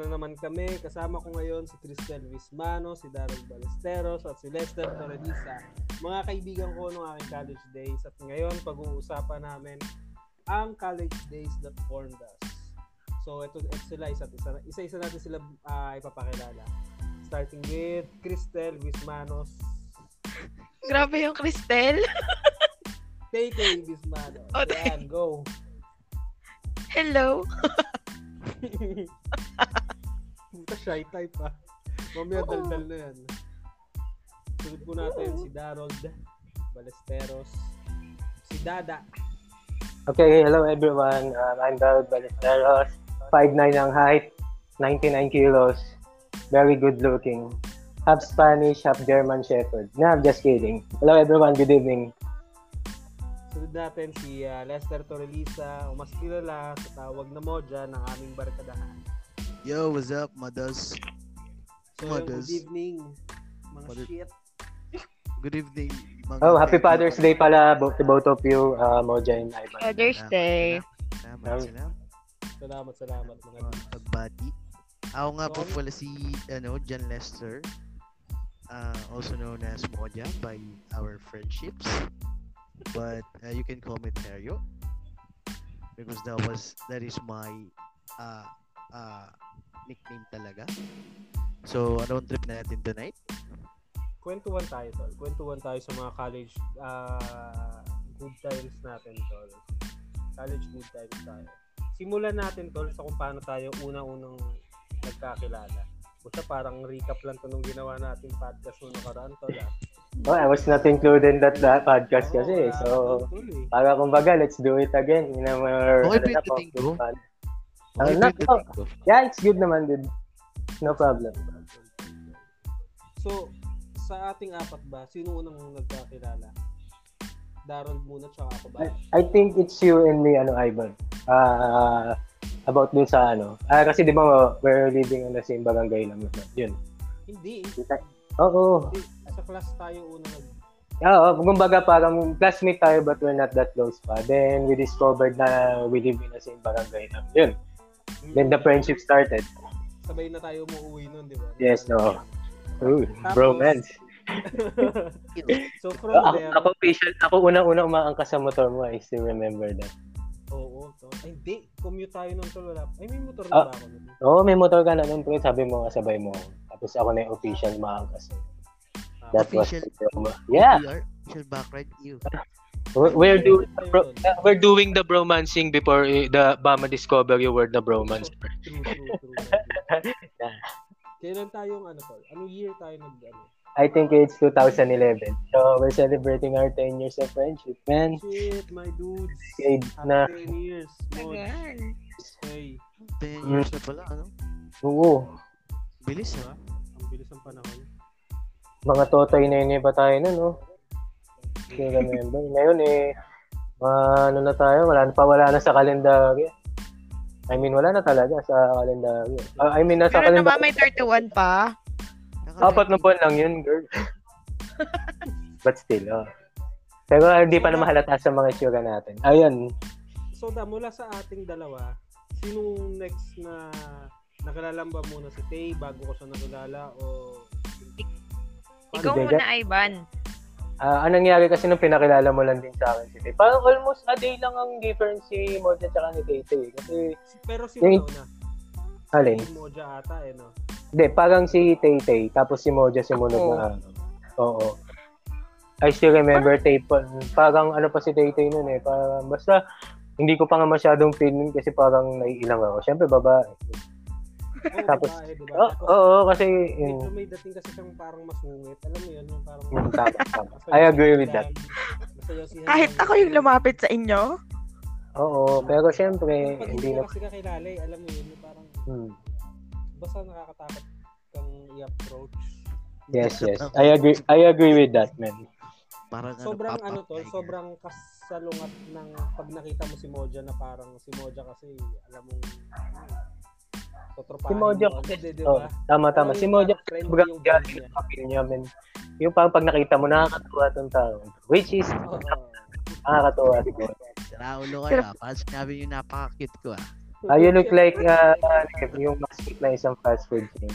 na naman kami. Kasama ko ngayon si Cristel Vismano, si Darren Ballesteros at si Lester Torrelisa. Mga kaibigan ko noong aking college days at ngayon pag-uusapan namin ang college days that formed us. So ito, ito sila isa isa isa natin sila uh, ipapakilala. Starting with Cristel Vismanos. Grabe yung Cristel. Tay Vismano. Oh, Yan, go. Hello. Shy type ah. Mamaya Oo. daldal na yan. Sunod po natin Oo. si Darold Balesteros. Si Dada. Okay, hello everyone. Um, I'm Darold Balesteros. 5'9 ang height, 99 kilos. Very good looking. Half Spanish, half German Shepherd. No, I'm just kidding. Hello everyone, good evening. Sunod natin si uh, Lester Torrelisa o mas kilala sa tawag na Moja ng aming barkadahan. Yo, what's up, Madas? So, Madas. good evening, mga Mother... shit. Good evening. Mga oh, happy Father's Day pala to both of you, uh, Moja and Ivan. Father's Day. Salamat, salamat. Salamat, salamat mga uh, pagbati. Ako nga po pala si ano, John Lester. Uh, also known as Moja by our friendships. But uh, you can call me Teryo. Because that was that is my uh, uh, nickname talaga. So, anong trip natin tonight? Kwentuhan tayo, tol. Kwentuhan tayo sa mga college uh, good times natin, tol. College good times tayo. Simulan natin, tol, sa kung paano tayo unang-unang nagkakilala. Basta parang recap lang to nung ginawa natin podcast nung nakaraan, tol, ah. Oh, I was not included in that, that podcast oh, kasi. So, eh. para kumbaga, let's do it again in more... Okay, ano, na, Uh, not, oh, yeah, it's good naman, dude. No problem. So, sa ating apat ba, sino unang nagkakilala? Darrell muna, tsaka ako ba? I, I think it's you and me, ano, Ivan. Uh, about dun sa ano. Ah, kasi di ba we're living in the same barangay lang naman. Yun. Hindi. Oo. Hindi. Sa class tayo una nag Oo, kumbaga parang classmate tayo but we're not that close pa. Then we discovered na we live in the same barangay. Yun. Then the friendship started. Sabay na tayo umuwi nun, di ba? Yes, no. Ooh, bromance. so from ako, there... Ako, patient, ako unang-unang umaangkas sa motor mo. I still remember that. Oo. So, ay, hindi. Commute tayo nung tol. Wala. Ay, may motor na uh, ba ako nun? Oo, may motor ka na nun. Pero sabi mo, sabay mo. Tapos ako na yung official maangkas. Uh, That official, was... Yeah. Official back ride you. We're doing the bro, we're doing the bromancing before the Bama discover yung word na bromance. True, true, true. Kailan tayong ano tol? Anong year tayo nag ano? I think it's 2011. So we're celebrating our 10 years of friendship, man. Shit, my dudes. Shade na. 10 years. Tagal. Hey. 10 years na pala, ano? Oo. Bilis, ha? Ang bilis ng panahon. Mga totoy na yun pa tayo na, no? Still remember. Ngayon eh, uh, ano na tayo, wala na pa, wala na sa kalendaryo. I mean, wala na talaga sa kalendaryo. Uh, I mean, nasa Pero kalendaryo. naman may 31 pa. Apat na buwan lang yun, girl. But still, oh. Pero uh, hindi pa na mahalata sa mga itsura natin. Ayun. So, da, mula sa ating dalawa, sinong next na nakilala ba muna si Tay bago ko siya nakilala o... Ikaw muna, Ivan. Uh, anong nangyari kasi nung pinakilala mo lang din sa akin si Tay. Parang almost a day lang ang difference si Moja at ni Tay Tay. Kasi, Pero si yung, na. Alin? Si Moja ata eh, no? Hindi, parang si Tay Tay. Tapos si Moja sumunod oh. na ano. Oo. I still remember? Tay pa. Parang ano pa si Tay Tay nun eh. Parang basta hindi ko pa nga masyadong feeling kasi parang naiilang ako. Siyempre, babae. Oh, Tapos, babae, diba? Oo, oh, oh, oh, kasi... Medyo may dating kasi siyang parang masungit. Alam mo yun, yung parang... Mm, tama, tama. I agree with that. Kahit ako yung lumapit sa inyo? Oo, pero siyempre, Pag hindi na... kasi kakilala eh, alam mo yun, yung parang... Hmm. Basta nakakatakot kang i-approach. Yes, yes. I agree I agree with that, man. Parang sobrang ano, ano to, sobrang kasalungat ng pag nakita mo si Moja na parang si Moja kasi alam mo Si Mojo kasi, di, oh, tama, tama. Si Mojo, baga galing yung appeal niya, man. Yung pang pag nakita mo, nakakatuwa tong tao. Which is, oh, nakakatuwa. Naulo ka na. Parang sinabi yung napaka-cute ko, ah. Ah, you look like uh, yung mascot na isang fast food chain.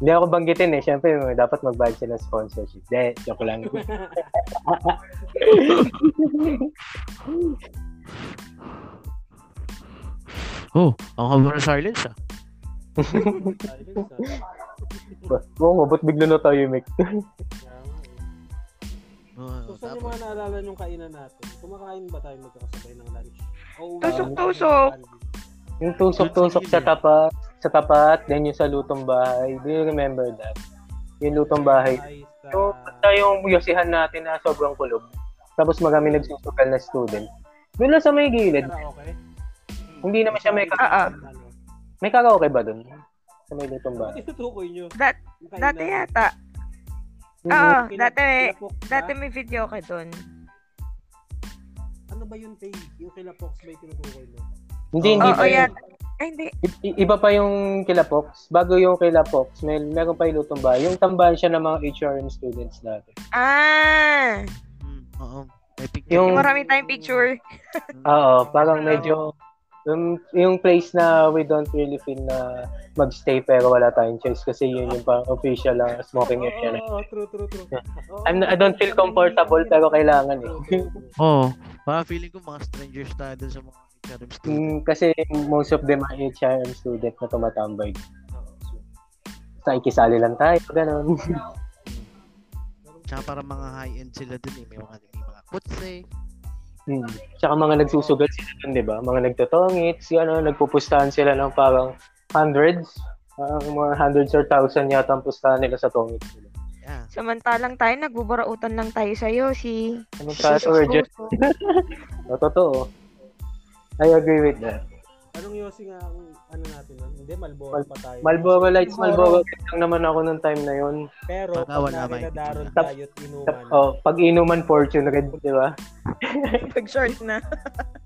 Hindi ako banggitin eh. Siyempre, dapat magbayad sila ng sponsorship. De, joke lang. Oh, ang haba ng silence ah. Ah. Oo nga, ba't bigla na tayo, nga, eh. Oh, So, saan yung mga naalala yung kainan natin? Kumakain ba tayo magkakasabay ng lunch? O, Tusok-tusok. yung tusok-tusok sa tapat, sa tapat, then yung sa lutong bahay. Do you remember that? Yung lutong bahay. So, basta yung yosihan natin na sobrang kulog. Tapos marami nagsusugal na student. Doon lang sa may gilid. Karaoke? Hindi naman siya may, Ah, ah. Ano? May karaoke ba doon? Sa may lutong bahay. Bakit tutukoy nyo? Dat- Yung dati yata. Oo, Kinap- dati, ba? dati may video ka doon. Ano ba yun, Tay? Yung kilapox ba yung tinutukoy mo? Hindi, hindi Oo, pa yan. yun. Ay, hindi. I- iba pa yung kilapox. Bago yung kilapox, may meron pa yung lutong bahay. Yung tambahan siya ng mga HRM students dati. Ah! Mm, oo. May picture. Yung- Yung marami tayong picture. Oo, parang medyo yung, yung place na we don't really feel na magstay pero wala tayong choice kasi yun yung pang official uh, smoking area na. Oo, true, true, true. I'm, I don't feel comfortable pero kailangan eh. Oo. Parang feeling ko mga strangers tayo dun sa mga HRM students. Mm, kasi most of them are HRM student na tumatambay. Sa ikisali lang tayo, ganun. Tsaka parang mga high-end sila dun eh. May mga, may mga kutse. Hmm. Tsaka mga nagsusugal sila dun, di ba? Mga nagtotongits, gano'n, nagpupustahan sila ng parang hundreds. Parang mga hundreds or thousand yata ang pustahan nila sa tongits nila. Yeah. Samantalang tayo, nagbuburautan lang tayo sa'yo, si... Ano ka, urgent? O, totoo. I agree with that. Anong yosi nga ang ano natin nun? Hindi, Malboro Mal- pa tayo. Malboro Lights, Malboro Lights lang naman ako nung time na yun. Pero, Baka pag wala may- na Daron Tap- tayo't inuman. Oh, pag inuman Fortune Red, di ba? Pag-short na.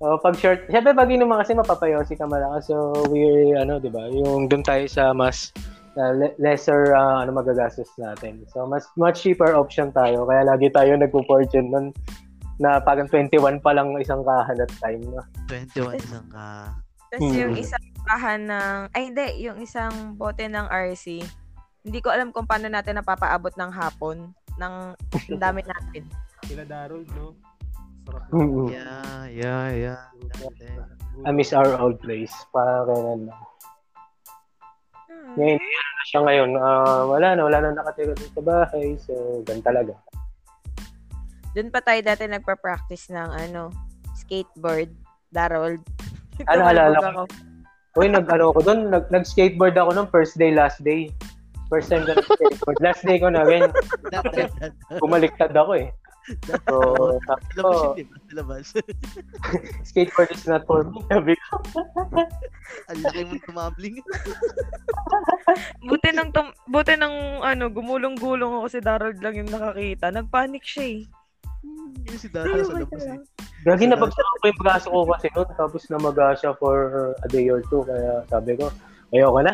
Oh, pag short, syempre pag inuman kasi mapapayosi ka malakas. So, we're, ano, di ba? Yung dun tayo sa mas uh, le- lesser uh, ano magagastos natin. So, mas much cheaper option tayo. Kaya lagi tayo nagpo-fortune nun na parang 21 pa lang isang kahan at time. No? 21 isang ka. Tapos Hmm. yung isang bahan ng... Ay, hindi. Yung isang bote ng RC. Hindi ko alam kung paano natin napapaabot ng hapon. Ng dami natin. Sila Darold, no? Sarap. Yeah, yeah, yeah. I miss our old place. Parang kailan lang. Hmm. Ngayon, ano na siya ngayon. ah, wala na, wala na nakatira dun sa bahay. So, gan talaga. Doon pa tayo dati nagpa-practice ng ano, skateboard. Darold. Ano, alala ko? ako. Uy, nag, ano ako doon, nag, nag-skateboard ako nung first day, last day. First time ko nag-skateboard. Last day ko na rin. Bumaliktad ako eh. So, sabi ko, skateboard is not for me. Sabi ko, Ang laki mong tumabling. Buti ng, tum- buti ng ano, gumulong-gulong ako si Darold lang yung nakakita. Nagpanic siya eh. Yung si Data sa labas eh. Gagi na bagsak ko yung braso ko kasi noon. Tapos namaga siya for a day or two. Kaya sabi ko, ayoko na.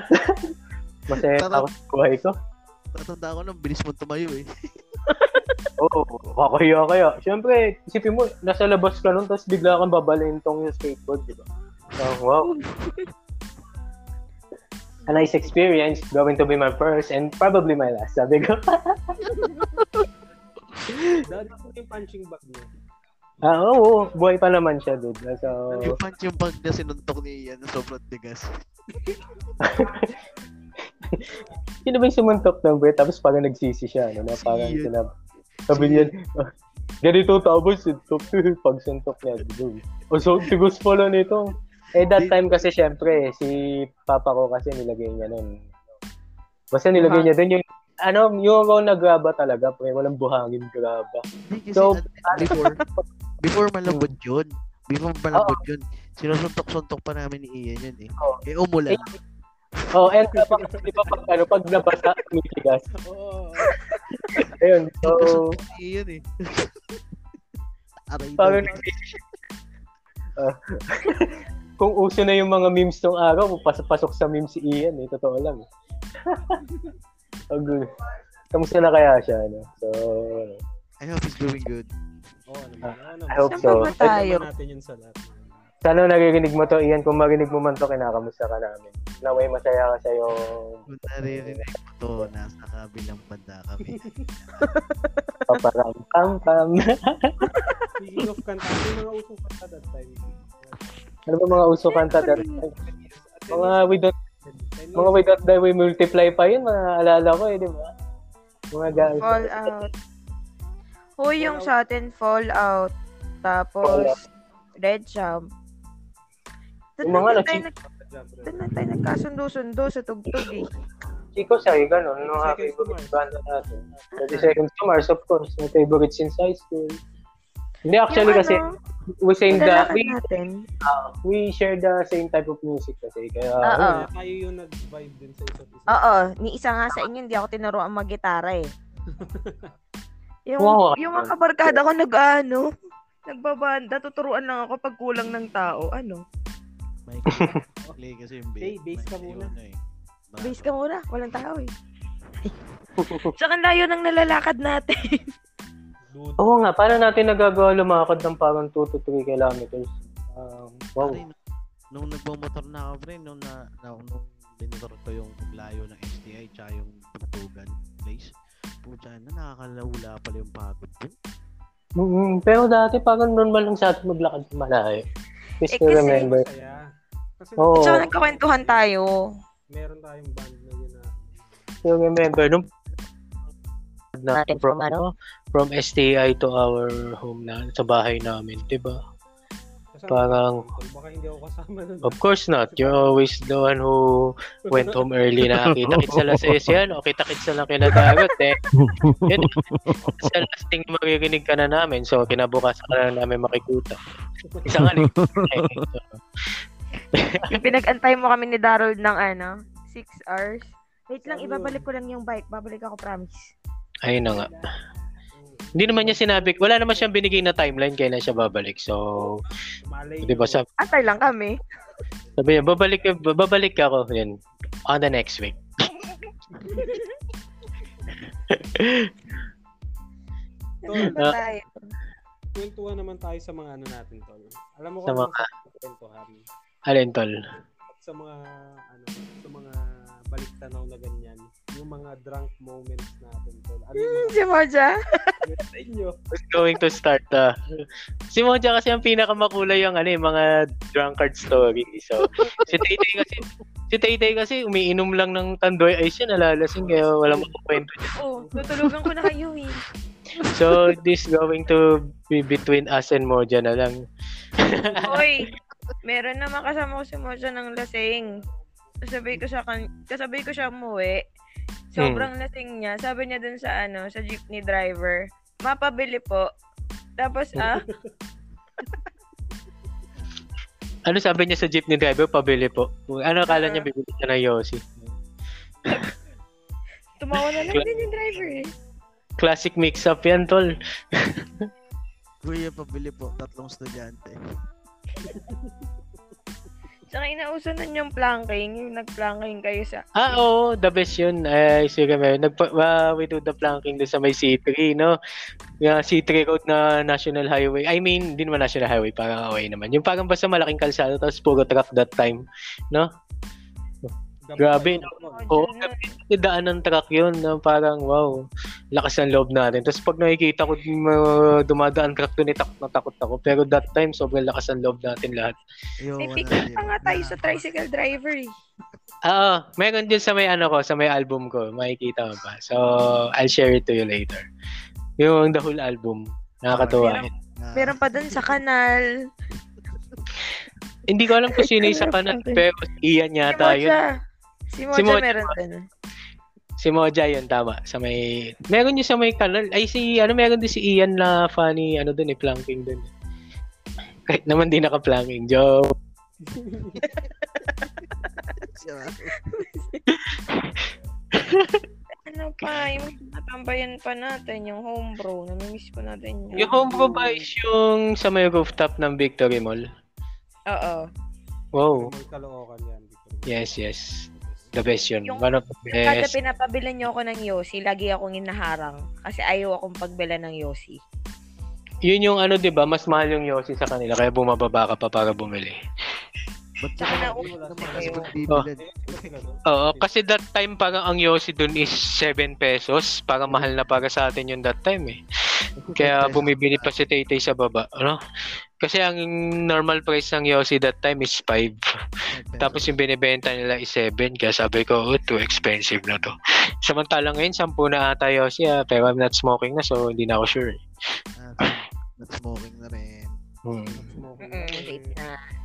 Masaya Tara. ako sa buhay ko. Tatanda ko nung bilis mo tumayo eh. Oo, kakaya kaya. Siyempre, isipin mo, nasa labas ka nun, tapos bigla kang babalintong yung skateboard, di ba? So, wow. A nice experience, going to be my first and probably my last, sabi ko. Dahil ako yung punching bag niya. ah, oo, buhay pa naman siya, dude. So, Yung punch yung pag na sinuntok ni Ian na sobrang tigas. sino ba yung sumuntok ng buhay, tapos parang nagsisi siya, ano, na Si parang Ian. sinab... Sabi niya, "Ah, ganito tapos suntok, pag suntok niya, dude. O, so, tigus pala nito. Eh, that time kasi, syempre, si papa ko kasi nilagay niya nun. Basta nilagay niya dun yung, ano, yung raw na graba talaga, pre, walang buhangin graba. So, before, before malambot yun. Before malambot yun. Sinusuntok-suntok pa namin ni Ian yun eh. Oo. Eh umulan. Oh, and kapag, di ba, pag, ano, pag nabasa, tumitigas. Oo. Ayun, so, Ian eh. Aray parang Ah. kung uso na yung mga memes tong araw, pasok-pasok sa memes si Ian, eh, totoo lang. Ang Kamusta na kaya siya, ano? So, ano, I hope he's doing good. Oo naman. Oo I naman. hope so. ba tayo? Natin yun sa lahat. Sana naririnig mo to, Ian. Kung marinig mo man to, kinakamusta ka namin. Naway masaya ka sa yung Kung naririnig ko to, nasa kabilang banda kami. paparam pam pam. Speaking of kanta, ano yung mga usong kanta that time? ano ba mga uso kanta? dati? Mga we don't, mga we don't die, we multiply pa yun. Mga alala ko eh, di ba? Mga guys. Fallout. Hoy, yung sa atin, Fallout. Tapos, Red Jump. Doon Yung mga lang nag- tayo, nag, doon lang tayo nagkasundo-sundo sa tugtog eh. Chico sa'yo, ganun. Seconds to favorite banda natin. 30 Seconds to Mars, of course. My favorite since high school. Hindi, actually yung kasi, ano, we sing the, we, natin. uh, we share the same type of music kasi. Kaya, Oo. yun. Kaya tayo yung nag-vibe din sa isa't isa. Oo, ni isa nga sa inyo, hindi ako tinuruan mag-gitara eh. yung, Wow. yung mga kabarkada ko nag, ano, nagbabanda, tuturuan lang ako pag kulang ng tao. Ano? May play kasi yung Hey, bass ka muna. yun, eh. Base ka muna, walang tao eh. Tsaka layo ng nalalakad natin. Dude, Oo nga, paano natin nagagawa lumakad ng parang 2 to 3 kilometers? Um, wow. Pare, nung nagmamotor na ako, pre, nung, na, na, nung binotor ko yung layo ng STI tsaka yung tugtugan place, pucha na, nakakalawula pala yung pagod dun. mm Pero dati parang normal lang sa atin maglakad sa malayo. Please Eh, to kasi- remember. masaya. Kasi Oo. Tsaka nagkakwentuhan tayo. meron tayong band na yun na So remember, nung Natin from, from ano? from STI to our home na sa bahay namin, 'di ba? Parang-. Baka hindi ako kasama nun. Of course not. You're always the one who went home early na kita-kits sa lases yan o kita-kits na lang kinadagat eh. Yun, sa last thing na maririnig ka na namin so kinabukasan ka na namin makikuta. Isa nga eh. Pinag-antay mo kami ni Darrell ng ano, 6 hours. Wait lang, ibabalik ko lang yung bike. Babalik ako, promise. Ayun na nga. Hindi naman niya sinabi, wala naman siyang binigay na timeline kailan siya babalik. So, Malay 'di ba nyo. sabi, Antay lang kami. sabi niya, babalik babalik ako yan on the next week. Tol, tayo? kwentuhan naman tayo sa mga ano natin, Tol. Alam mo Sa kung mga- ano sa kwentuhan? Alin tol? At sa mga, ano, sa mga baliktanaw na ganyan, yung mga drunk moments natin, Tol. Ano yung mga Si Moja? sa inyo? Going to start? ah? si Moja kasi ang pinakamakulay yung ano, yung mga drunkard story. So, si Taytay kasi si Taytay kasi umiinom lang ng tandoy ice yan, nalalasing kaya wala makukwento dyan. Oo, oh, tutulugan ko na kayo eh. So, this going to be between us and Moja na lang. Hoy, meron naman kasama ko si Moja ng lasing. Kasabay ko siya, kan- kasabay ko siya umuwi. Sobrang lasing niya. Sabi niya dun sa ano, sa jeepney driver, mapabili po. Tapos ah, Ano sabi niya sa jeepney driver? Pabili po. Ano akala niya bibili siya ng Yossi? tumawa na lang din yung driver eh. Classic mix-up yan, tol. Kuya, pabili po, tatlong estudyante. Tsaka inauso yung planking, yung nag-planking kayo sa... Ah, oo, the best yun. Eh, sige, may nagpa, uh, we do the planking doon sa may C3, no? Yung C3 road na National Highway. I mean, hindi naman National Highway, parang away naman. Yung parang basta malaking kalsada, tapos puro truck that time, no? Grabe, no? Oo, yung daan ng truck yun, no? parang wow, lakas ng loob natin. Tapos pag nakikita ko uh, dumadaan truck doon, takot na takot ako. Pero that time, sobrang lakas ng loob natin lahat. Yo, May picture pa nga tayo Na- sa tricycle driver eh. Ah, meron din sa may ano ko, sa may album ko. Makikita mo pa. So, I'll share it to you later. Yung the whole album. Nakakatuwa. Meron- na- Meron pa dun sa kanal. Hindi ko alam kung sino yung sa kanan, pero si Ian yata yun. Si Moja, Si Moja. meron dun. Si Moja yun, tama. Sa may... Meron yung sa may kanal. Ay, si... Ano, meron din si Ian na funny, ano dun eh, planking dun. Kahit naman di naka-planking. Joke. Ano pa, yung natambayan pa natin, yung homebrew. Namimiss pa natin yun. Yung home ko ba is yung sa may rooftop ng Victory Mall? Oo. Wow. May kalookan yan. Yes, yes. The best yun. Yung- One of the Yung kada best. pinapabilan niyo ako ng Yossi, lagi akong inaharang. Kasi ayaw akong pagbila ng Yossi. Yun yung ano, 'di ba? Mas mahal yung Yossi sa kanila kaya bumababa ka pa para bumili. Ba't Tsaka ka na- naman kasi? Sila, no? Oo, kasi that time parang ang Yossi dun is 7 pesos. Parang mahal na para sa atin yung that time eh. Kaya bumibili pa si Taytay sa baba, ano? Kasi ang normal price ng Yossi that time is 5. Tapos yung binibenta nila is 7. Kaya sabi ko, oh, too expensive na to. Samantalang ngayon, 10 na ata Yossi ah, pero I'm not smoking na so hindi na ako sure. eh. Ah, not smoking na rin. Hmm.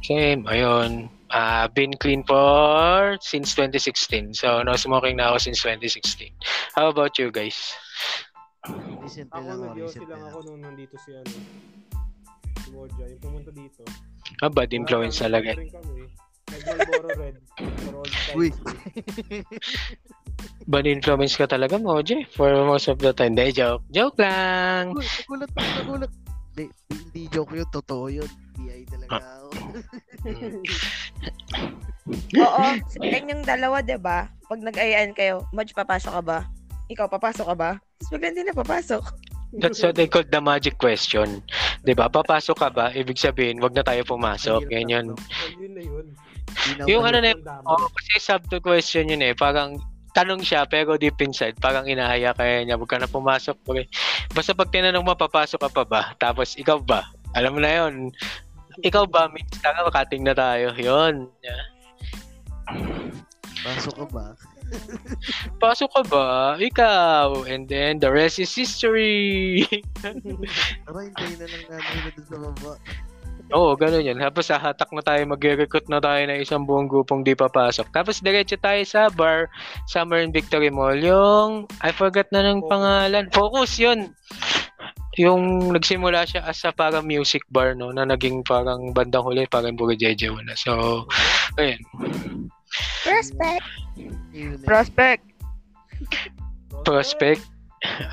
Same, ayun. Ah, been clean for since 2016. So, no smoking na ako since 2016. How about you guys? Recently Ako lang ako, recently lang lang. ako nung nandito si ano. Moja, yung pumunta dito. Ah, bad influence Wala, talaga. kami. Nag-Malboro Red. For all time. Uy! Bad influence ka talaga, Moji, for most of the time. Hindi, joke. Joke lang. Nagulat nagulat. Hindi, hindi joke yun, totoo yun. DI talaga Ah. ako. Oo, sa kanyang dalawa, 'di ba? Pag nag-ayaan kayo, Madge, papasok ka ba? Ikaw, papasok ka ba? Tapos bigla hindi na papasok. That's what they call the magic question. 'Di ba? Papasok ka ba? Ibig sabihin, wag na tayo pumasok. Ganyan. yun na Yung ano na. Oo, kasi sub to question yun eh. Parang tanong siya pero deep inside parang inahaya kaya niya wag ka na pumasok pre. Basta pag tinanong mo papasok ka pa ba tapos ikaw ba alam mo na yon ikaw ba mix ka makating na tayo yon Pasok ka ba? pasok ka ba ikaw and then the rest is history Tara, hintayin na lang namin na dun sa baba. Oo, ganun yun. Tapos hahatak na tayo, mag-recruit na tayo ng isang buong grupong di papasok. Tapos diretso tayo sa bar, Summer and Victory Mall. Yung, I forgot na ng pangalan. Focus, yun. Yung nagsimula siya as a parang music bar, no? Na naging parang bandang huli, parang Buro Jeje na. So, ayun. Prospect! Prospect! Prospect.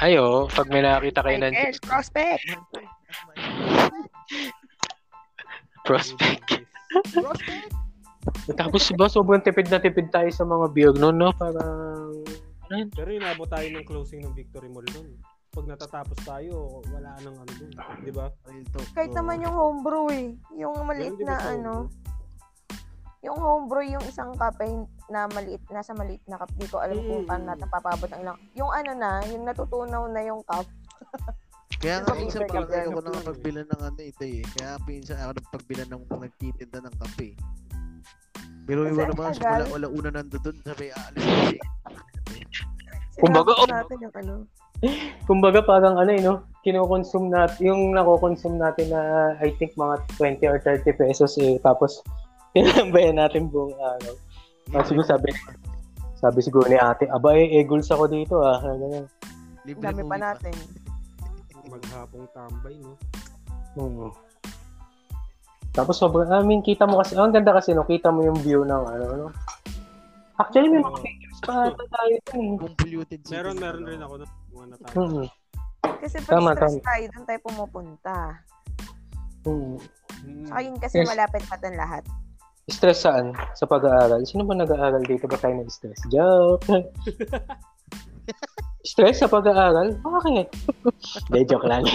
Ayo, pag may nakakita kayo ng prospect! prospect. Prospect! Tapos ba, sobrang tipid na tipid tayo sa mga beer, no? no? Parang, ano? Pero inabot tayo ng closing ng Victory Mall nun. Pag natatapos tayo, wala nang ano dun. Di ba? Kahit naman yung homebrew eh. Yung maliit na ano. homebrew? Yung homebrew, yung isang kape na maliit, nasa maliit na cup. Di ko alam kung Mm. paano natin papabot ang ilang. Yung ano na, yung natutunaw na yung cup. Kaya nga minsan parang ayoko na pagbilan ng ano ito eh. Kaya minsan ako nagpagbilan ng nagtitinda ng kape. Pero iba naman, tagal. wala, wala una nandoon, sabi aalis kasi. Kumbaga, Sinabot oh. natin yung ano. Kumbaga parang ano eh, no? Kino-consume natin, yung nako-consume natin na I think mga 20 or 30 pesos eh. Tapos, pinambayan natin buong araw. Ah, siguro sabi, sabi siguro ni ate, aba eh, eguls ako dito ah. Ganyan. Libre Dami pa natin. Maghapong tambay, no? Hmm. Tapos sobrang, I mean, kita mo kasi, ang ganda kasi no, kita mo yung view ng ano, no? Actually, may mga Oo. pictures pa ata tayo eh. Completed city Meron, na meron rin ako nun. Mga natapos. Hmm. Kasi pag Tama, stress tama. tayo, doon tayo pumupunta. Hmm. Hmm. Saka yun kasi Yes. malapit pa din lahat. Stress saan? Sa pag-aaral? Sino ba nag-aaral dito? Ba tayo na-stress? Joke! Stress sa pag-aaral? Bakit? Hindi, joke lang.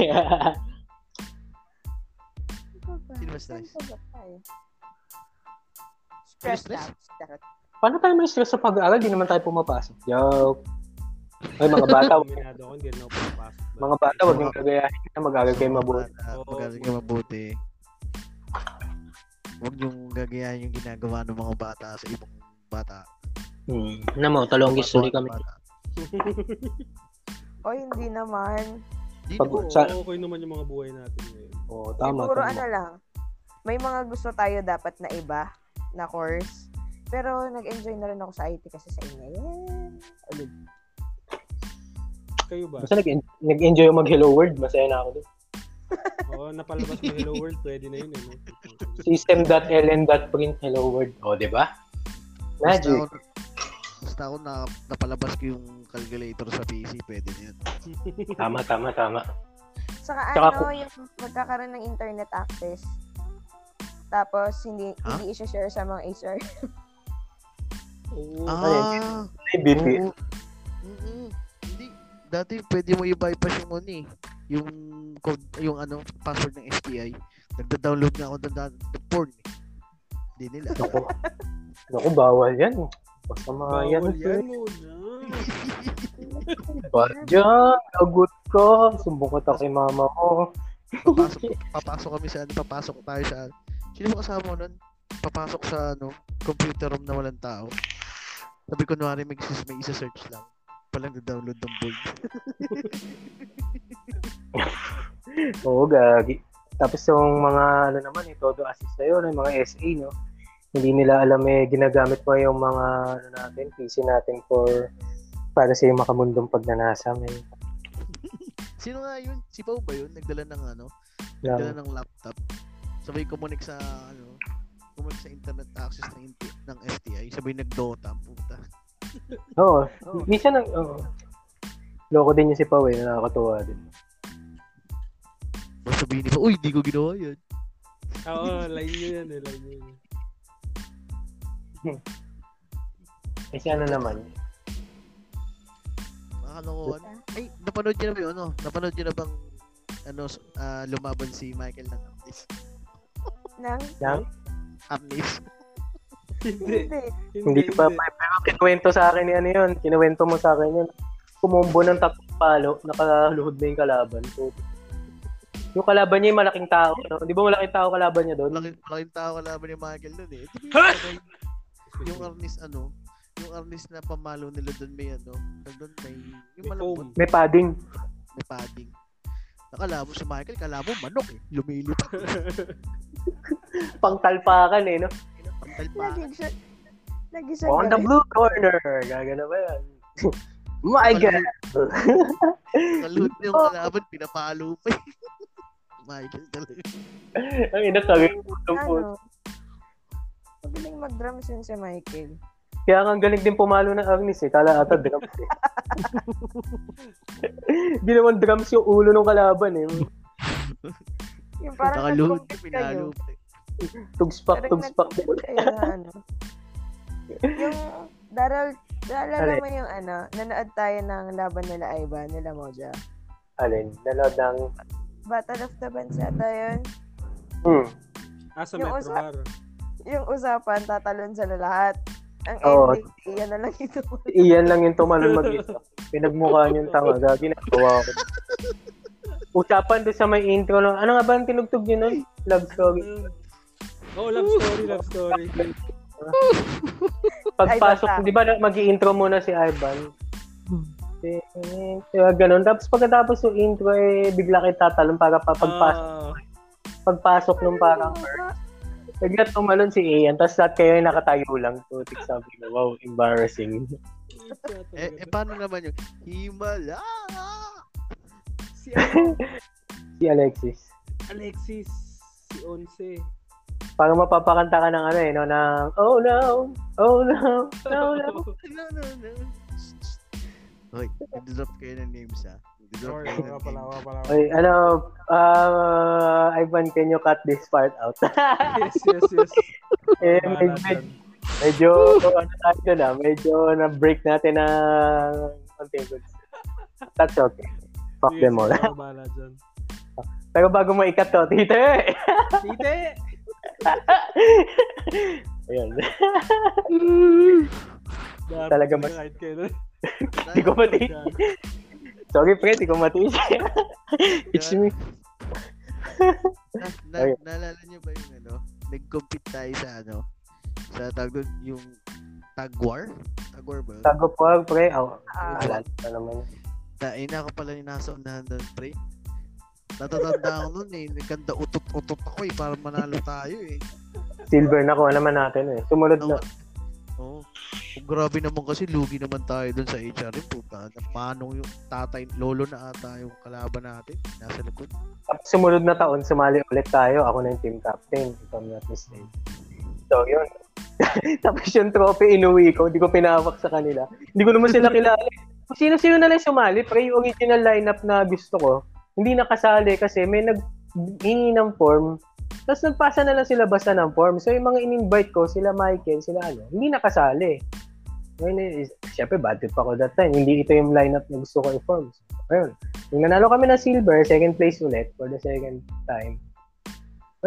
Sino ba stress? Stress stress? Paano tayo may stress sa pag-aaral? Di naman tayo pumapasok. Joke! Ay, mga bata, pumapasok. mga bata, huwag niyong gagayahin na mag-aaral kayo mabuti. Oo. Mag-aaral kayo mabuti. Huwag yung gagayahin yung ginagawa ng mga bata sa ibang bata. Hmm. Namo, talong history kami. O hindi naman. Pag- naman. Oo, Sa- okay naman yung mga buhay natin ngayon. Oo, tama, Siguro tama. ano lang, may mga gusto tayo dapat na iba na course. Pero nag-enjoy na rin ako sa IT kasi sa inyo. Ulit. Kayo ba? Basta nag- nag-enjoy yung mag-hello world, masaya na ako doon. Oo, napalabas mo Hello World, pwede na yun. Eh, no? System.ln.print hello world. O, di ba? Basta Magic. ako, basta ako na, napalabas ko yung calculator sa PC, pwede na yun. Tama, tama, tama. Saka Tsaka ano, yung magkakaroon ng internet access. Tapos hindi Ha? hindi i-share sa mga HR. Ah, Ay, BP. Mm-mm. Dati pwede mo i-bypass yung ano eh. yung code, yung ano, password ng STI. Nagda-download nga ako ng, ng porn. eh. Hindi nila. Naku. Naku, bawal yan. Basta mga yan. Bawal yan muna. Bawal dyan. Agot ko. Sumbong ko ta kay mama ko. papasok, papasok kami sa ano, papasok tayo sa Sino ba kasama mo nun? Papasok sa ano, computer room na walang tao. Sabi ko, nuwari may, may isa-search lang. Palang na-download ng board. Oo, gagi. Tapos yung mga ano naman, eh, todo assist sa'yo, yung mga SA, no? Hindi nila alam eh, ginagamit mo yung mga ano natin, PC natin for para sa yung makamundong pagnanasa. May, Sino nga yun? Si Pau ba yun? Nagdala ng ano? Nagdala ng laptop. Sabay kumunik sa ano, kumunik sa internet access ng, ng STI. Sabay nag-Dota, puta. Oo. Minsan, ang- oo. Loko din yung si Pao eh, nakakatuwa din. Basta sabihin ni Pau, uy, di ko ginawa yan. Oo, line nyo yan eh, line nyo yan. Kasi ano naman, Nakakalokohan. Ay, napanood niyo na ba yun? Ano? Napanood niyo na bang ano, ah, lumaban si Michael ng Amnis? Nang? Yang? Amnis? Hindi. Hindi. hindi pa, pero kinuwento sa akin ni ano yun, kinuwento mo sa akin yun. Kumombo ng tatlong palo, nakaluhod na yung kalaban. So, yung kalaban niya yung malaking tao. No? Di ba malaking tao kalaban niya doon? Malaking, malaking tao kalaban ni Michael doon eh. Yung, yung Arnis ano, yung Arnis na pamalo nila doon may ano, doon may, yung May malambot. May padding. may padding. Nakalabo si Michael, kalabo manok eh. Lumilipat. Pangtalpakan eh, no? Ang talpa. Lagi siya. Lagi siya. On the blue corner. Gagana ba yan? My God! Kalud yung kalaban, pinapalo pa eh. Michael talaga. Ang ina sabi ko po. Ano? Magaling mag-drums yun si Michael. Kaya nga ang galing din pumalo ng Agnes eh. Kala ata drums eh. Di naman drums yung ulo ng kalaban eh. Yung parang nag-compete pinalo kayo. pa eh. Tugspak, tugspak. kayo na ano. Yung Daral, naalala Alin? mo yung ano, nanood tayo ng laban nila Ivan, nila Moja. Alin? Nanood ng... Battle of the Bands yata yun. Hmm. Ah, sa Yung Metro usa- Bar. Yung usapan, tatalon sila lahat. Ang Oo. ending, iyan na lang ito. Iyan lang yung tumalon mag-isa. Pinagmukha niyo yung tanga. Gagi na ko. Usapan doon sa may intro. No? Ano nga ba ang tinugtog niyo nun? Love story. Oh, love story, love story. Pagpasok, di ba mag intro muna si Ivan? Kaya ganun. Tapos pagkatapos yung intro, eh, bigla kayo tatalon para pa pagpasok, Ah, pagpasok nung parang bigla tumalon si Ian. Tapos lahat kayo ay nakatayo lang. Putik sabi ko, wow, embarrassing. Eh, eh paano naman yun? Himala! si Si Alexis. Alexis, si Once. Parang mapapakanta ka ng ano eh, no? Ng, oh no, oh no, no, no. No, no, no. Hoy, nag-drop kayo ng names ha. Nag-drop Sorry, kayo wala ng pala, names. wala pala. Ay, ano, uh, Ivan, can you cut this part out? Yes, yes, yes. eh, Bahala medyo, ano tayo dun ah, medyo na-break natin ng konti. That's okay. Fuck Sige, them all. Pero bago mo ikat to, tite! Tite! Ayan. Dami Talaga ko mas-. Hindi ko mati. Sorry, pre, di ko mati. It's me. Na, na, naalala niyo ba yung ano? Nag-compete tayo sa ano? Sa tag yung tag war? Tag war ba? Tago po, pre. Oh, Ah. alala ko naman. Tain ako pala yung nasa unahan doon, pre. Natatanda ako nun eh. Nagkanda utot-utot ako eh. Para manalo tayo eh. Silver na kuha naman natin eh. Sumunod na. Oo. Oh. grabe naman kasi lugi naman tayo doon sa HRM. Puta. Manong yung tatay, lolo na ata yung kalaban natin. Nasa likod. Tapos sumunod na taon, sumali ulit tayo. Ako na yung team captain, if I'm not mistaken. So, yun. Tapos yung trophy inuwi ko, hindi ko pinawak sa kanila. Hindi ko naman sila kilala. Kung Sino-sino na lang sumali, pre, yung original lineup na gusto ko, hindi nakasali kasi may nag hingi ng form. Tapos nagpasa na lang sila basta ng form. So yung mga in-invite ko, sila Michael, sila ano, hindi nakasali. Ngayon, eh, syempre, bad trip ako that time. Hindi ito yung lineup na gusto ko i-form. So, Ayun. Yung nanalo kami ng silver, second place ulit for the second time.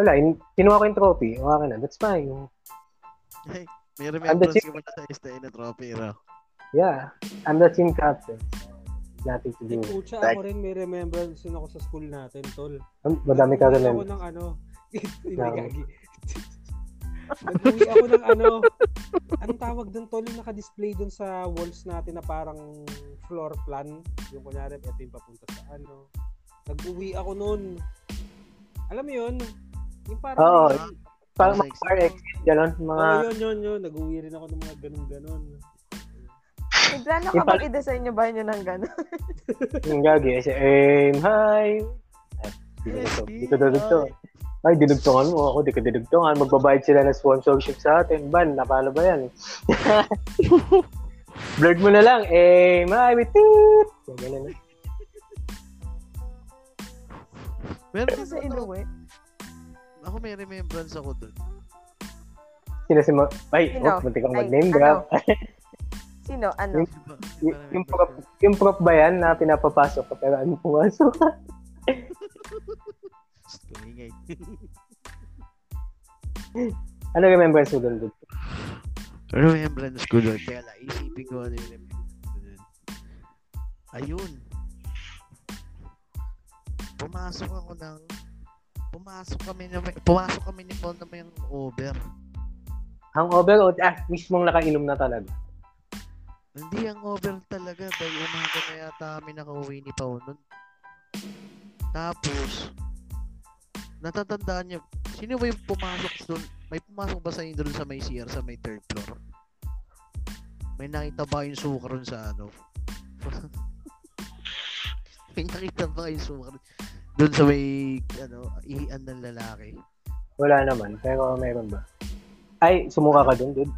Wala, in, kinuha ko yung trophy. Okay na, that's fine. Ay, may remembrance ka ba sa STA na trophy, bro? Yeah, I'm the team captain. Nothing to do. pucha, Like- ako rin may remembrance din ako sa school natin, tol. Um, Madami ka Nag-uwi rin. ako ng ano, hindi gagi. Nag-uwi ako ng ano, anong tawag doon, tol, yung naka-display doon sa walls natin na parang floor plan. Yung kunyari, ito yung papunta sa ano. Nag-uwi ako noon. Alam mo yun? Yung parang, Oo. may- Parang mga car exit, gano'n. Mga, Oo, yun, yun, yun. Nag-uwi rin ako ng mga ganun-ganun. May plano Yung ka bang i-design nyo ba nyo ng gano'n? yung gagi. Kasi, aim high. At, Di ko dito. Di ko dito. Ay, dinugtungan mo ako. Di ko dinugtungan. Magbabayad sila ng sponsorship sa atin. Ban, na paano ba yan? Blurred mo na lang. Aim high with toot. Yung Ganun na. Meron Kasi inuwi. ako may remembrance ako dun. Sino si Ma- Ay, Sino? oh, munti kang mag-name ano? drop. Sino? Ano? Yung- Y- yung, prop, yung prop ba yan na pinapapasok ka pero ano pumasok ka? Ingay. Ano remembrance mo doon? remembrance ko doon. Kaya lang, isipin ko ano yung remembrance ko doon. Ayun. Pumasok ako ng pumasok kami na may, pumasok kami ni Paul na may over. Hangover o ah, mismong nakainom na talaga? Hindi ang over talaga dahil umaga na yata kami nakauwi ni Pao nun. Tapos, natatandaan niyo, sino ba yung pumasok doon? May pumasok ba sa inyo doon sa may CR sa may third floor? May nakita ba yung suka ron sa ano? may nakita ba yung suka? Doon sa may, ano, ihian ng lalaki. Wala naman, pero meron ba? Ay, sumuka ka doon, dude.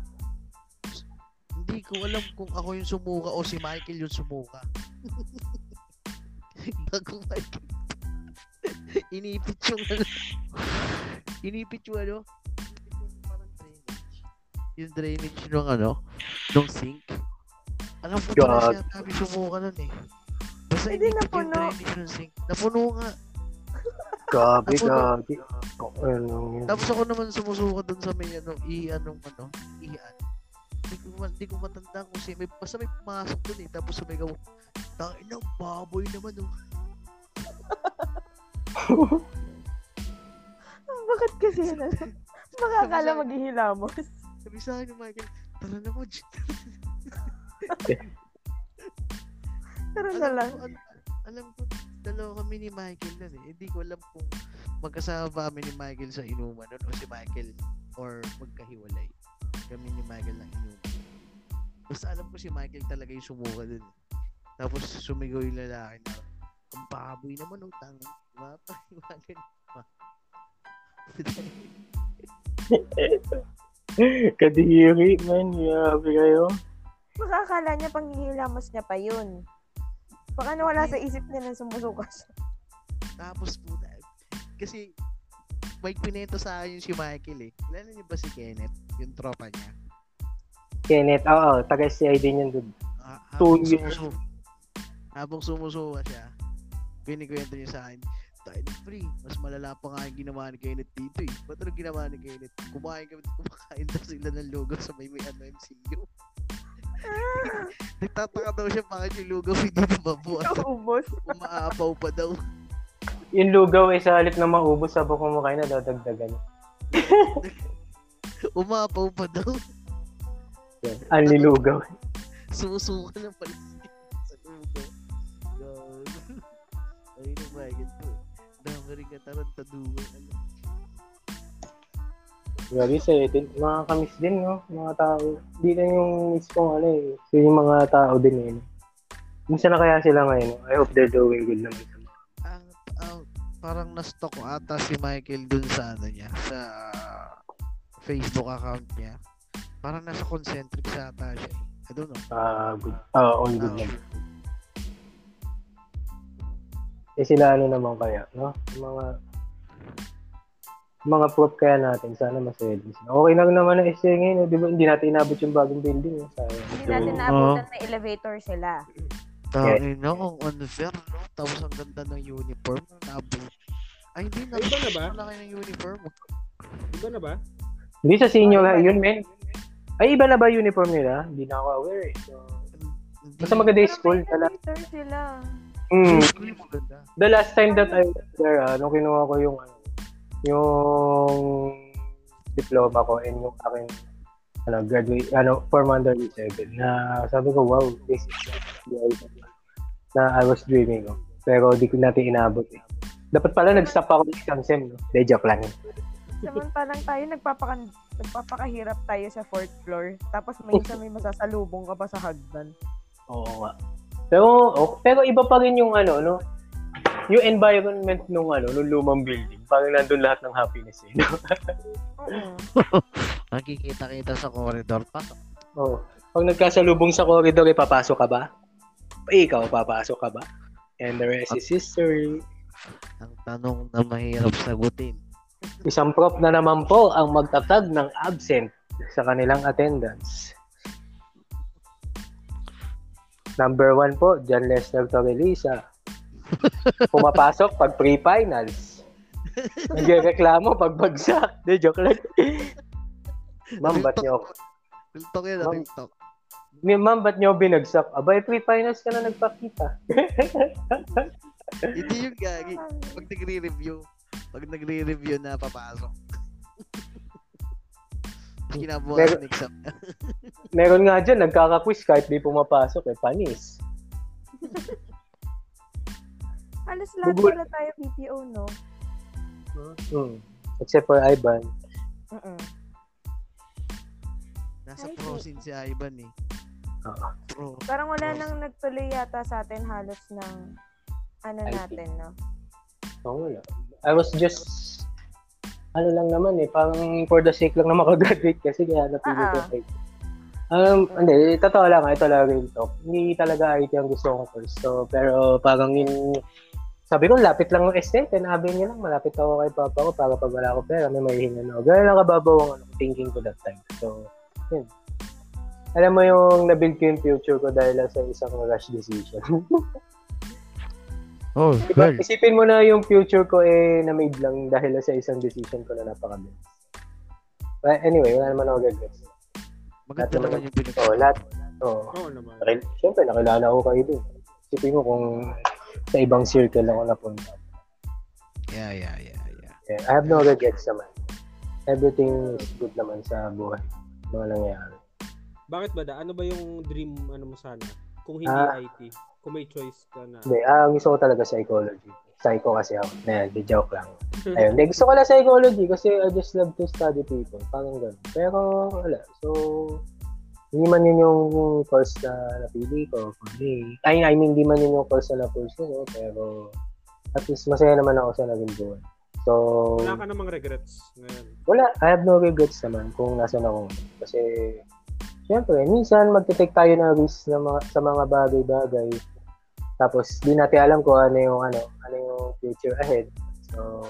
Ko alam kung ako yung sumuka o si Michael yung sumuka. Bago Michael. Inipit yung ano. Inipit yung ano. Inipit yung parang drainage. Yung drainage ng ano. Nung sink. Alam mo na siya kami sumuka nun eh. Basta Hindi inipit yung napuno. drainage ng sink. Napuno nga. Gabi, gabi. Ano? Tapos ako naman sumusuka dun sa may ano, i anong ano, ian. Hindi ko, ma- di ko matandaan kung si may basta may pumasok dun eh. Tapos sumigaw, tangin ng baboy naman oh. Bakit kasi yun? Baka akala maghihilamos. Sabi sa akin Michael, tara na mo. Tara na lang. ko, al- alam ko, dalawa kami ni Michael nun eh. Hindi ko alam kung magkasama ba kami ni Michael sa inuman nun o si Michael or magkahiwalay. Kami ni Michael lang inuman. Basta alam ko si Michael talaga yung sumuka dun. Tapos sumigaw yung lalaki na, ang baboy naman ng tang. Diba? Paliwanag pa. Kadiri, man. Grabe kayo. Baka akala niya panghihilamos niya pa yun. Baka nawala sa isip niya na sumusuka siya. Tapos po, kasi may pinento sa akin yung si Michael eh. Kilala niyo ba si Kenneth? Yung tropa niya. Kenneth, oo, taga-CID niyan, dude. Ah, Two habang years. sumusu- habang sumusuka siya, kinikwento niya sa akin, tayo na free, mas malala pa nga yung ginawa ni Kenneth dito eh. Ba't ano ginawa ni Kenneth? Kumain kami, kumakain daw sila ng lugaw sa may may ano MCU. Nagtataka daw siya bakit yung lugaw hindi na mabuhat. Ubos. Umaapaw pa daw. Yung lugaw ay sa halip na maubos sa kumakain na dadagdagan. Umaapaw pa daw. Yan. Anli lugaw. Sumusuka ng palisik sa lugaw. God. Ayun na ba, ganito eh. Dami rin katarantaduhan. Ano. Grabe sa din. Mga kamis din, no? Mga tao. Di lang yung mismong ano eh. So, yung mga tao din eh. Minsan na kaya sila ngayon. I hope they're doing good naman ang, ang parang na-stock ko ata si Michael dun sa ano niya, sa Facebook account niya. Parang nasa concentric sa ata siya. eh. I don't know. Ah, good. Ah, all good Ah, naman. Eh sila ano naman kaya, no? Yung mga mga prop kaya natin, sana masaya din sila. Okay lang naman ang SJ ngayon, no? di ba? Hindi natin inabot yung bagong building. No? Sayang. Hindi natin So, naabutan na elevator sila. Tangin na, ang unfair, no? Tapos ang ganda ng uniform. Nabo. Ay, hindi na. Ay, iba na ba? Ang laki ng uniform. Iba na ba? Hindi sa senior high yun, men. Ay, iba na ba uniform nila? Hindi na ako aware eh. So, basta maganda yung Pero school. may Tala. elevator sila. Mm. Maganda. The last time that I was there, ah, nung kinuha ko yung ano, yung diploma ko and yung aking ano, graduate, ano, form under seven na sabi ko, wow, this is the idea na I was dreaming of. Pero di ko natin inabot eh. Dapat pala nag-stop ako ng isang sem, no? De, joke lang. Samantalang tayo, nagpapakan nagpapakahirap tayo sa fourth floor. Tapos may isa may masasalubong ka pa sa hagdan. Oo nga. Pero, oh, pero iba pa rin yung ano, no? Yung environment nung ano, nung lumang building. Parang nandun lahat ng happiness eh. No? Nakikita-kita sa corridor pa. Oo. Pag nagkasalubong sa corridor, eh, papasok ka ba? Ikaw, papasok ka ba? And the rest is history. Ang tanong na mahirap sagutin. Isang prop na naman po ang magtatag ng absent sa kanilang attendance. Number one po, John Lester Torrelisa. Pumapasok pag pre-finals. Nagreklamo pag bagsak. De, joke lang. Ma'am, ba't niyo Tiltok yun, Ma'am. tiltok. Ma'am, ba't niyo binagsak? Abay, pre-finals ka na nagpakita. Hindi yung gagi. Pag nagre-review, pag nagre-review na papasok. Kinabuha Meron- ng exam. Meron nga dyan, nagkaka-quiz kahit di pumapasok eh. Panis. Halos lahat Bubul- pala tayo BPO, no? Hmm. Except for Ivan. Mm-mm. Nasa Ay, prosin si Ivan eh. Oo. Pro. Parang wala nang nagtuloy yata sa atin halos ng ano natin, no? Oo, wala. I was just ano lang naman eh, parang for the sake lang na makagraduate kasi kaya napili ko. IT. Um, hindi, totoo lang, ito lang real talk. Hindi talaga IT ang gusto kong course. So, pero parang yung, sabi ko, lapit lang ng estate. Nabi niya lang, malapit ako kay papa ko para pag wala ako pera, may mahihingan ako. Ganun lang kababaw ang ano, thinking ko that time. So, yun. Alam mo yung nabuild ko yung future ko dahil lang sa isang rush decision. Oh, Diba? Isipin mo na yung future ko eh na-made lang dahil sa isang decision ko na napakabilis. But anyway, wala naman ako regrets. Maganda Lahat naman yung pinag Oo, lahat. Oo. Oo naman. Siyempre, nakilala ko kayo din. Isipin mo kung sa ibang circle ako napunta. Yeah, yeah, yeah, yeah. Yeah, I have no regrets naman. Everything is good naman sa buhay. Mga nangyayari. Bakit ba da? Ano ba yung dream ano mo sana? Kung hindi Ah. IT. Kung may choice ka na. Hindi, ah, gusto ko talaga psychology. Psycho kasi ako. Na, di joke lang. Ayun, hindi, gusto ko lang psychology kasi I just love to study people. Parang ganun. Pero, wala. So, hindi man yun yung course na napili ko for me. I, I mean, hindi man yun yung course na na-pursue ko. Pero, at least masaya naman ako sa naging buhay. So, Wala ka namang regrets ngayon. wala. I have no regrets naman kung nasan ako. Kasi, syempre, minsan magte-take tayo ng risk na mga, sa mga bagay-bagay. Tapos, di natin alam kung ano yung, ano, ano yung future ahead. So,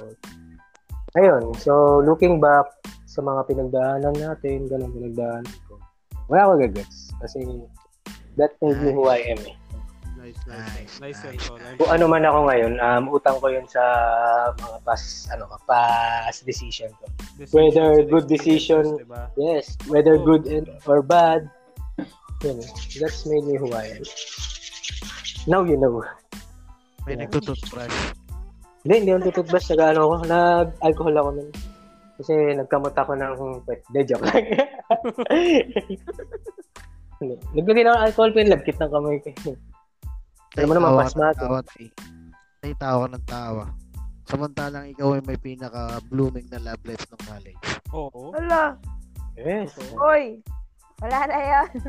ayun. So, looking back sa mga pinagdaanan natin, ganun pinagdaanan ko, wala akong regrets. Kasi, that made me who I am eh. Nice, nice. Nice, Nice, nice, Tol. nice. Kung ano man ako ngayon, um, utang ko yun sa mga past, ano, past decision ko. Decisions Whether good decision, diba? Yes, whether good and or bad, yun, that's made me who I am. Now you know. May Yeah. nagtututbrush. Hindi, hindi ako tututbas. Nag, ano, ako, nag-alcohol ako nun. Kasi nagkamot ako ng pet. Hindi, joke lang. Hindi. Nagbili na ako ng alcohol, pinlagkit ng kamay ko. Alam mo naman, Tawa pas ka ng mato. tawa, Tay. Tay, tawa ng tawa. Samantalang ikaw ay may pinaka-blooming na love life ng college. Oo. Wala. Yes. Oy. Wala na yan.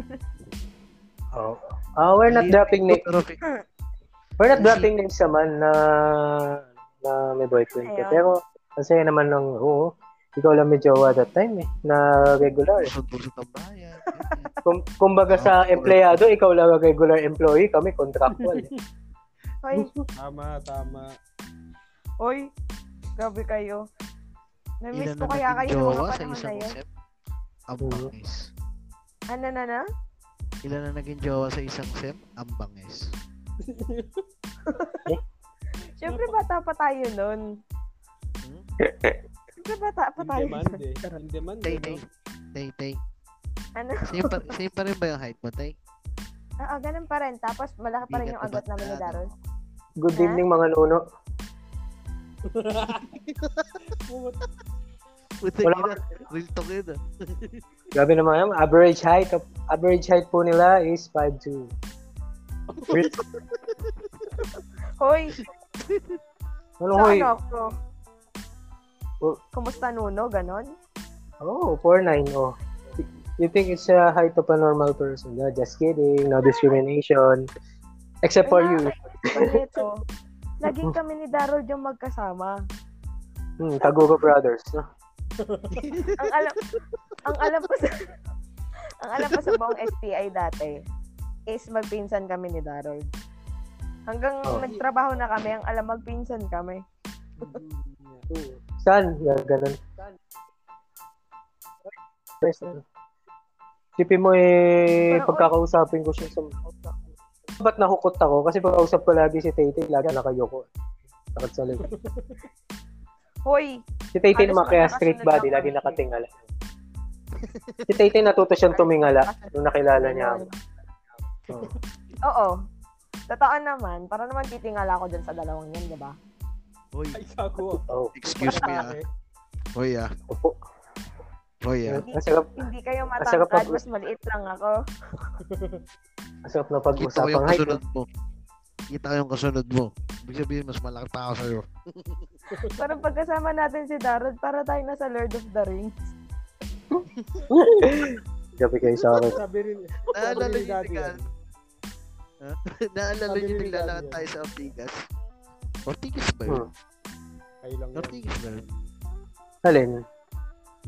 Oh. Ah, we're not dropping names. We're not dropping names naman na na may boyfriend ka. Pero, ang saya naman ng, oo, ikaw lang may jowa that time eh, na regular. bayan. Kung, kumbaga sa Oh, empleyado, ikaw lang ang regular employee, kami contractual. eh. Oy. Tama, tama. Oy. Grabe kayo. Na-miss Ilan ko na kaya kayo ng mga jowa sa panahon na isang yun. set? Ang Mhm. bangis. Ano na na? Ilan na naging jowa sa isang sem? Ang bangis. Siyempre, bata pa tayo nun. Hmm? Siyempre, bata pa In tayo demand nun. eh. In demand Tay, eh. tay. no? Tay, tay. Ano? Same pa, same pa rin ba yung height mo, tay? Oo, ganun pa rin. Tapos, malaki pa rin yung agot namin ni Daryl. Good Ha? evening mga nuno. Puta Wala ina. Real talk yun ah. Grabe naman yan. Average height of, average height po nila is 5'2". Hoy, Ano sa hoy? ano ako? Oh. Kumusta Nuno? Ganon? Oh, 4'9". Oh. You think it's a height of a normal person? No, just kidding. No discrimination. Except for you. Ito. Laging kami ni Daryl yung magkasama. Hmm, Tagugo Brothers. No? ang alam ang alam ko sa ang alam ko sa buong STI dati is magpinsan kami ni Daryl. Hanggang Oh. nagtrabaho na kami, ang alam magpinsan kami. Saan? Yeah, ganun. First, ano? Sipin mo eh, pagkakausapin ko siya sa... Ba't nahukot ako? Kasi pagkausap ko lagi si Tay lagi nakayoko. Takot sa likod. Hoy, Si Halos naman kaya straight body, lagi nakatingala. si Tay natuto siyang tumingala nung nakilala niya ako. Oo. oo. Totoo naman, para naman titingala ako dyan sa dalawang yan, di ba? Hoy, Ay, kago. Oh, excuse me ah. Hoy ah. opo. Hoy ah. Ang sarap, Hindi kayo Masarap matangkad, pag- mas maliit lang ako. ang sarap na Kita ko pag-usapan. yung Hi, kasunod mo. Kita ko yung kasunod mo. Ibig sabihin, mas malaki pa ako sa'yo. Parang pagkasama natin si Daryl, para tayo nasa Lord of the Rings. Gabi kayo sa akin. Sabi rin. Naalala niyo yung. Naalala Sabi niyo ni naglalakad tayo sa Ortigas? Ortigas ba yun? Hmm. Kayo lang. Ortigas ba yun? Alin?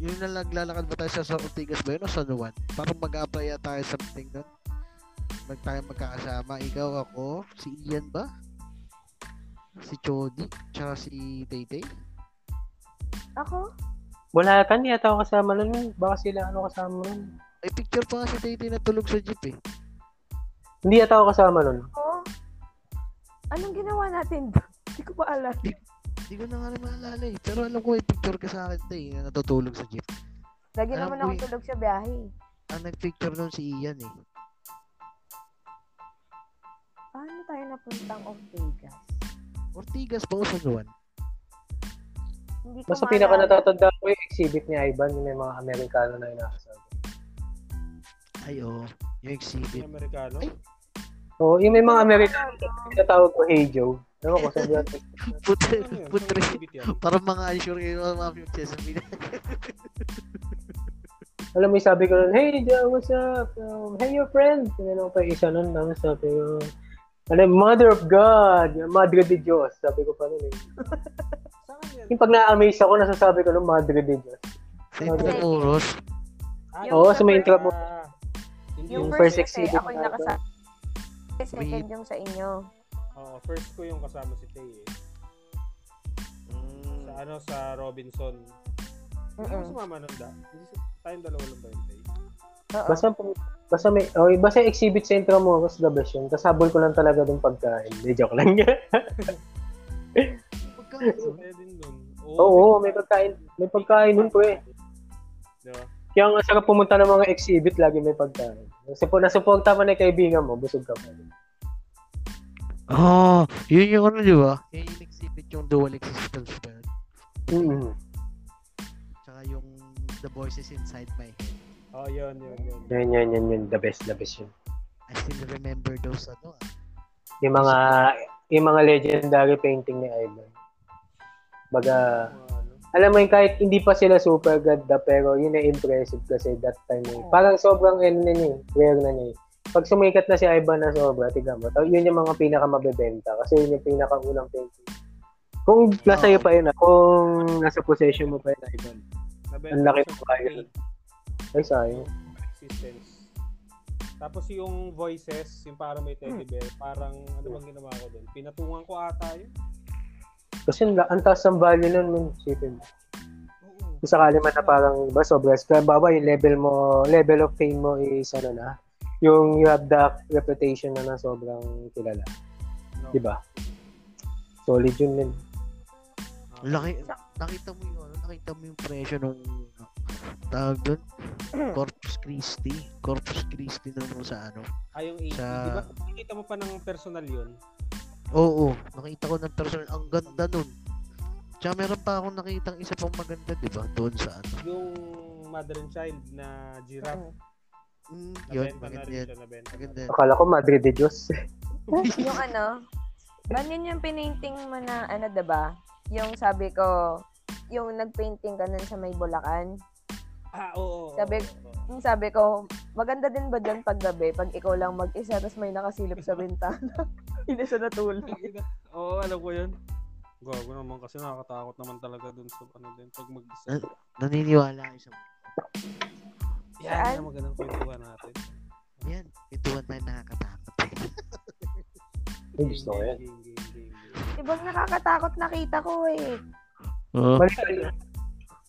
Yung na naglalakad ba tayo sa sa Ortigas ba yun o San Juan? Parang mag-apply tayo something nun. Mag tayo magkakasama. Ikaw, ako, si Ian ba? Si Chody, tsaka si Taytay. Ako? Wala ka, hindi ata ako kasama nun. Baka sila ano kasama nun. May picture pa nga si Taytay na tulog sa jeep eh. Hindi ata ako kasama nun. Oo. Anong ginawa natin doon? Hindi ko pa alam. Hindi ko na nga maalala eh. Pero alam ko may picture ka sa akin tay na natutulog sa jeep. Lagi Alam naman ko ako eh. tulog sa biyahe. Ang nag-picture nun si Ian eh. Paano tayo napuntang Ortigas? Ortigas ba o San Juan? Hindi ko Basta maalala. pinaka natatanda ko yung exhibit ni Ivan, yung may mga Amerikano na inakasama. Ay oo. Yung exhibit. Yung Amerikano. Ay. Oo, yung may mga Amerikano na tinatawag ko Hey Joe. Ewan ko, sabi natin. Putre, Ano putre. Yan? Parang mga unsure kayo mga mga magsasabi na. Alam mo, yung sabi ko nun, Hey Joe, what's up? Um, hey, your friend. Tinanong pa isa nun, tapos sabi ko, ano, Mother of God, Madre de Dios. Sabi ko pa nun eh. Saan yan? Yung pag na-amaze ako, nasasabi ko nun, Madre de Dios. Sa Intramuros. Ah, Yung Oo, sa sa may first- intra mo. ah, Yung Yung first, exhibit ako yung na- nakasama. Second yung sa inyo. Oo, first ko yung kasama si Tay eh. Sa ano, sa Robinson. Hindi ko Mm-mm. sumama nun da. Hindi sa, tayong dalawa lang ba yun, Tay? Oo. Basta, basta may, oh, basta exhibit sa intro mo, mas the best yun. Tapos habol ko lang talaga dun pagkain. Hindi, joke lang. Pagkain. Din dun. Oo, may pagkain. May pagkain dun po eh. Diba? Kaya ang sarap pumunta ng mga exhibit, lagi may pagkain. Kasi po, nasuporta mo na yung kaibigan mo, busog ka pa. Oh, yun yung ano, di ba? Yun yung exhibit yung dual existence ba yun? Mm-hmm. Tsaka yung the voices inside my head. Oh, yun, yun, yun. Yan, yan, yan, yan. The best, the best yun. I still remember those ano ah. Yung mga, yung mga legendary painting ni Ivan. Baga, Mga ano. alam mo yun, kahit hindi pa sila super ganda, pero yun ay impressive kasi that time eh. Parang sobrang ano na niya, rare na niya. Pag sumikat na si Ivan na sobra, tiga mo, yun yung mga pinaka mabebenta kasi yun yung pinaka unang painting. Kung nasa iyo pa yun, ah, kung nasa possession mo pa yun, Ivan. Ang laki ng. Tay, Ay, sayang. Existence. Tapos yung voices, yung parang may teddy bear, parang ano bang ginawa ko doon? Pinatungan ko ata yun. Kasi ang taas ng value nun, man, sipin. Oo. Kung sakali man na parang, ba, sobra, kaya baba yung level mo, level of fame mo is, ano na, yung you have the reputation na na sobrang kilala. Di ba? Solid yun din. Laki, nakita mo yung ano, nakita mo yung presyo nung tawag doon Corpus Christi Corpus Christi na mo sa ano Ay, yung 80. Sa- Di ba? Nakita mo pa ng personal yun. oo nakita ko ng personal ang ganda nun tsaka meron pa akong nakitang isa pang maganda di ba doon sa ano Yung mother and child na giraffe. Mm, yun Nabenta na maganda rin yan siya. Nabenta. maganda yan Akala ko Madre de Diyos. yung ano, ban yun yung pinainting mo na, ano, 'di ba Yung sabi ko, yung nagpainting ka nun sa may Bulacan. Ah, oo. oo, Sabi- oo, oo. Yung sabi ko, maganda din ba dyan pag gabi, pag ikaw lang mag-isa, tapos may nakasilip sa bintana. Hindi siya natulog. Oo, alam ko yun. Gago naman kasi nakakatakot naman talaga dun sa ano din pag mag-isa. Naniniwala kayo sa Yan Saan? ang magandang kwentuhan natin. yan ituan tayo nakakatakot Ay, gusto ko yan. Ibang nakakatakot nakita ko eh. Maliban,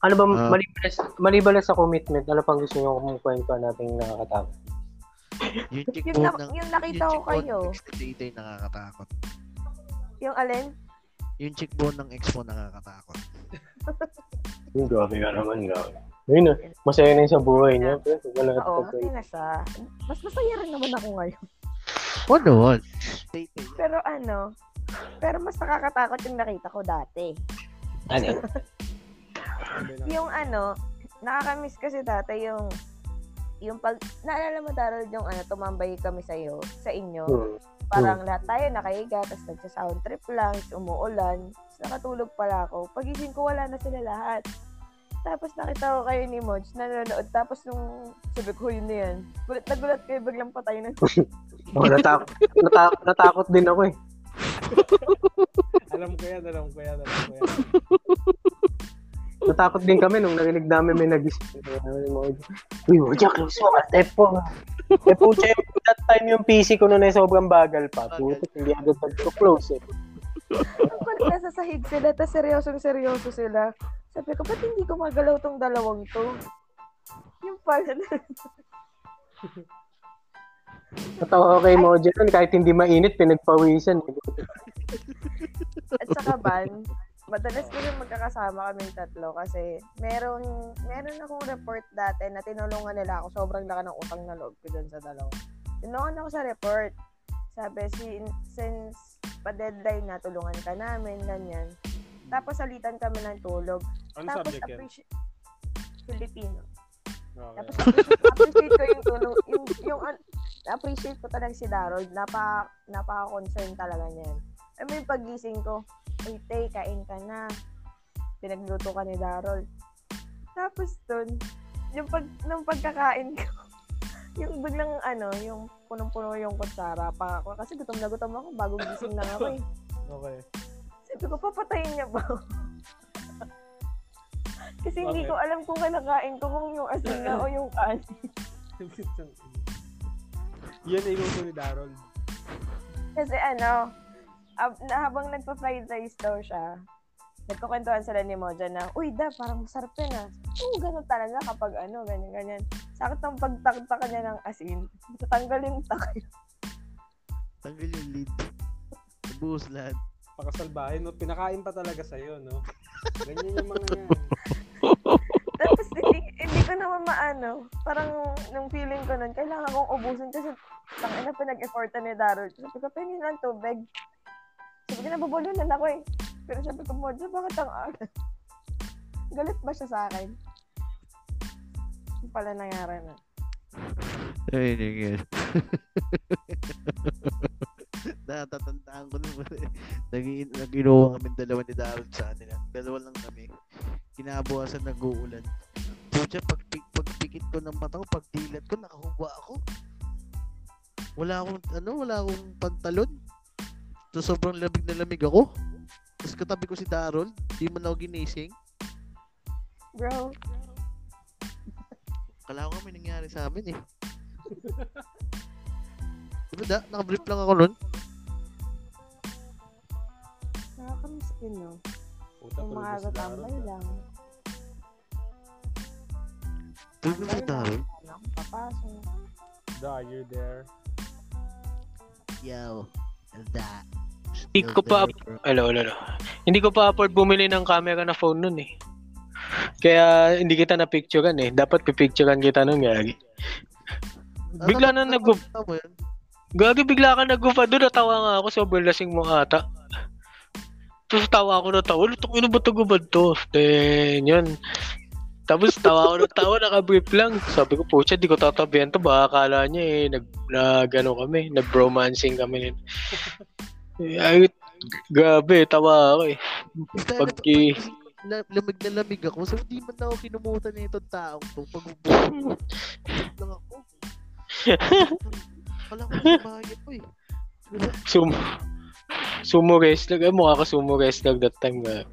ano ba, Ah. maliban, maliban na sa commitment, ano pang gusto nyo kung kwento natin nakakatakot? yung chick Yung, po na, ng yung nakita ko kayo. date ay nakakatakot Yung alin? yung chick bone ng ex mo nakakatakot Yung grabe ka naman, grabe. Ayun na, masaya na yun sa buhay niya. Pero wala Oo, masaya na siya. Mas masaya rin naman ako ngayon. ano what date ay Pero ano, pero mas nakakatakot yung nakita ko dati. Ano? Yung ano, nakakamiss kasi dati yung yung pag naalala mo Darrell yung ano tumambay kami sa iyo sa inyo Hmm. parang lahat tayo nakahiga tapos nagsa sound trip lang umuulan tapos nakatulog pala ako pagising ko wala na sila lahat tapos nakita ko kayo ni Moj nanonood tapos nung sabi ko yun na yan gulat na gulat kayo biglang patay na Oh, natakot, natakot, natakot din ako eh. alam ko yan, alam ko yan, alam ko yan. Natakot din kami nung narinig namin may nag-isip. Uy, Moja, close mo at F4. Eh po, that time yung PC ko noon ay sobrang bagal pa. Puto, hindi agad nag-close eh. Pag nasa sahig sila tapos seryosong seryoso sila sabi ko ba't hindi ko magalaw tong dalawang to yung pala Natawa ko kay Moja nun, kahit hindi mainit, pinagpawisan. Eh. At saka ban, madalas ko rin magkakasama kaming tatlo kasi meron meron akong report dati na tinulungan nila ako. Sobrang laki ng utang na loob ko dun sa dalawa. Tinulungan ako sa report. Sabi, sin, since pa-deadline na, tulungan ka namin, ganyan. Tapos salitan kami ng tulog. Ano Tapos subject yan? appreciate Filipino. Okay. Tapos appreciate, appreciate ko yung tulong, yung, yung, appreciate ko talaga si Darold. Napa, napaka-concern talaga niyan. Ay, may pagising ko, Uy, tay, kain ka na. Pinagluto ka ni Darold. Tapos dun, yung pag, nung pagkakain ko, yung biglang ano, yung punong-puno yung kutsara pa ako. Kasi gutom na gutom ako, bago gising lang ako eh. Okay. Sabi ko, papatayin niya ba? Kasi hindi Bakit? ko alam kung kinakain ko kung yung asin na o yung kanin. Yan ay luto ni Darol. Kasi ano, ab- na habang nagpa-fried rice daw siya, nagkukwentuhan sila ni Moja na, Uy, da, parang masarap yan ah. Oo, ganun talaga kapag ano, ganyan, ganyan. Sakit ang pagtaktak niya ng asin. Tatanggal yung takay. tanggal yung lead buhos lahat Pakasalbahin, no? Pinakain pa talaga sa'yo, no? Ganyan yung mga yan. Tapos hindi, hindi ko naman maano. Parang nung feeling ko nun, kailangan kong ubusin kasi tangin na pinag-effortan ni Darrell. Sabi ko, pingin lang tubig. Sabi ko, nabubulunan ako eh. Pero sabi ko, Mojo, bakit ang aga? Galit ba siya sa akin? Pala nangyari na. ay nigel natatandaan ko naman eh. Nag- nag-inuwa kami dalawa ni Darren sa kanila. Dalawa lang kami. Kinabukasan nag-uulan. Pucha, pag, pag pikit ko ng mata ko, pag dilat ko, nakahuba ako. Wala akong, ano, wala akong pantalon. So, sobrang lamig na lamig ako. Tapos katabi ko si Darren, di man ako ginising. Bro, Kala ko nga may nangyari sa amin eh. Diba da? Nakabrief lang ako nun. nakakamiss din no. Puta, Yung tulog mga na si Darol. tambay lang. Tulog na lang. Wala akong papasok. Da, you're there. Yo, that. Hindi ko pa, hello, hello, hello. Hindi ko pa afford bumili ng camera na phone nun eh. Kaya hindi kita na picturean eh. Dapat pipicturean kita nun gagi. Bigla na nag. Gagi bigla ka nag-gufa doon, natawa nga ako, sobrang lasing mo ata. Tapos tawa ako na tawa, ano ino ba ito gubad to? Then, yun. Tapos tawa ako na tawa, naka-brief lang. Sabi ko, pucha, di ko tatabihan to. Baka akala niya eh, nag, nag ano kami, nag-romancing kami. Ay, grabe, tawa ako eh. Basta Pag- pag, la- lamig na lamig ako. So, hindi man ako kinumutan na itong taong to. Pag lang ako. Wala ko sa bahay ko eh. Sum sumo wrestler. Eh, mukha ka sumo wrestler that time nga.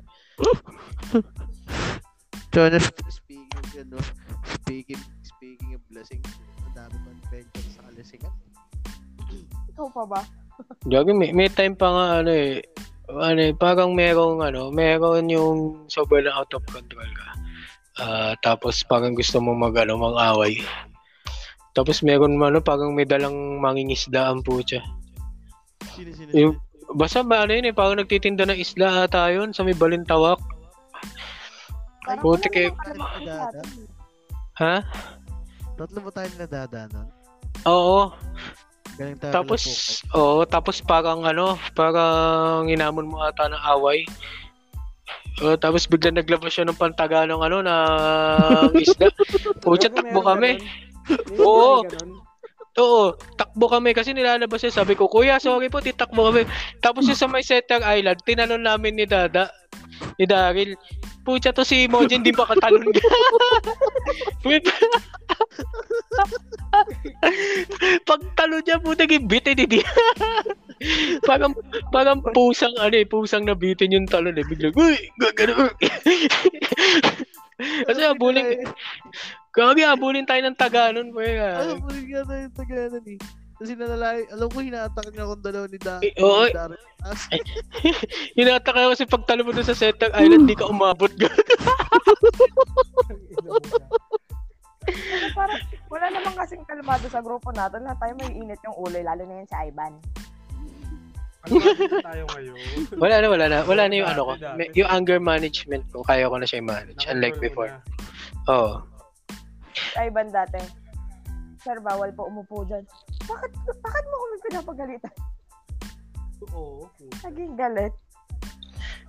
So, na, speaking of, ano, speaking, speaking of blessing, madami pa adventure sa kalasingan. Ikaw pa ba? Gagi, may, may time pa nga ano eh. Ano parang merong ano, meron yung sobrang out of control ka. Ah, tapos parang gusto mo mag ano, mag-away. Tapos meron ano, parang may dalang mangingisda ang putya. Sino, sino, Yung, basta ba ano yun eh, parang nagtitinda ng isla ata yun sa may balintawak. Parang Buti kay-. Ha? Tatlo ba tayo nadada nun? Oo. Tapos, oo, tapos parang ano, parang inamon mo ata ng away. Oh, tapos bigla naglabas siya ng pantaga ng ano na isda. Pucha, takbo kami. Oo. Oo, takbo kami kasi nilalabas siya. Sabi ko, Kuya, sorry po, titakbo kami. Tapos yung sa may Setter Island, tinanong namin ni Dada, ni Daryl, Pucha to si Mojin, di ba katalon ka? Pagtalo niya, puta, gibitin ni Dia. parang, parang pusang, ano eh, pusang nabitin yung talon eh. Biglang, uy, gagano. Kasi abulin, kami abulin tayo ng Taganon, boy. Ano, pwede nga tayo yung taganan eh. Kasi nalalay, alam ko hinatak niya akong dalawa ni Da. Eh, oo. Hinata ka kasi pagtalo mo doon sa Setter Island, di ka umabot. Ano, parang, wala namang kasing kalmado sa grupo natin. Lahat tayo may init yung ulo, lalo na yan si Ivan. Ano ba tayo ngayon? Wala na, wala na. Wala na yung ano ko. Yung anger management ko, kaya ko na siya i-manage. Unlike before. Oo. Si Ivan dati. Sir, bawal po umupo dyan. Bakit, bakit mo kami pinapagalitan? Oo. Naging galit.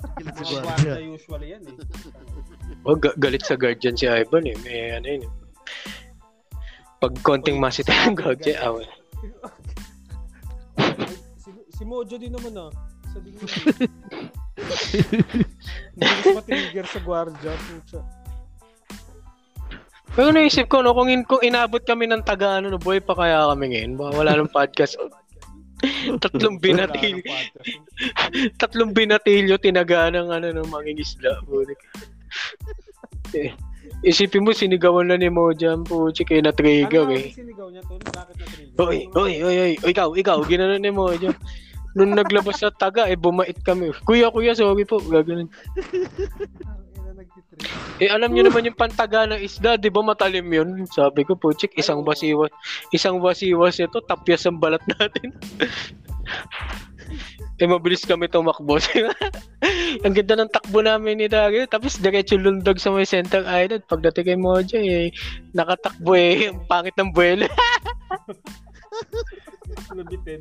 Mga usually yan eh. Oh, ga- galit sa guardian si Ivan eh. May ano yun. eh. Pag konting masita yung guys. awal. Si, si Mojo din naman ah. Sa din yun. Hindi matrigger sa gwardiya. Pero naisip ko, no, kung, in, kung inabot kami ng taga, ano, no, boy, pa kaya kami ngayon. Baka wala nang podcast. tatlong Wala binatil, ng podcast. tatlong binatilyo, tinaga ng, ano, ng mangingisda. Bulik. Isipin mo, sinigawan na ni Mojan, puchi, kaya na-trigger Ano eh. ang sinigaw niya tol? Bakit na trigger? Oy, oy, oy, oy, oy, ikaw, ikaw, ginanon ni Mojo. Nung naglabas sa taga, eh, bumait kami. Kuya, kuya, sorry po. Gaganon. Eh, alam niyo naman yung pantaga ng isda, di ba matalim yun? Sabi ko, puchik, isang Ay, oo. wasiwas, isang wasiwas ito, tapyas ang balat natin. eh, mabilis kami tumakbo. ang ganda ng takbo namin ni Dario, tapos diretso lundag sa may center island. Pagdating kay Mojo, eh, nakatakbo eh, ang pangit ng buwelo. Nabitin.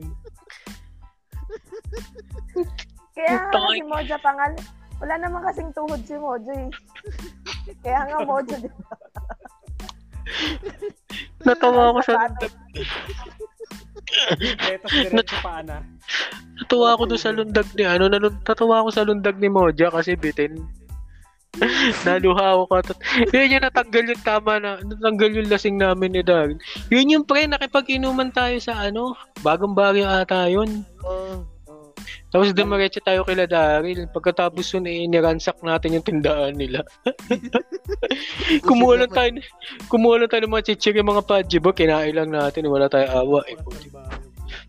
Kaya nga si Mojo pangal. Wala naman kasing tuhod si Mojo eh. Kaya nga Mojo din. Natawa ako sa lundag. Tetas diretso pa. Natuwa ako doon sa lundag ni ano, nalun, natuwa ako sa lundag ni Moja kasi bitin. Naluha ako ka. Yun yung natanggal yung tama na, natanggal yung lasing namin ni Dag. Yun yung pre, nakipag-inuman tayo sa ano, bagong baryo ata yun. Oo. Tapos dumiretso tayo kila Daryl. Pagkatapos yun, eh, niransak natin yung tindahan nila. kumuha lang tayo, kumuha lang tayo ng mga chichir yung mga pajibo, kinain lang natin, wala tayo awa. Eh.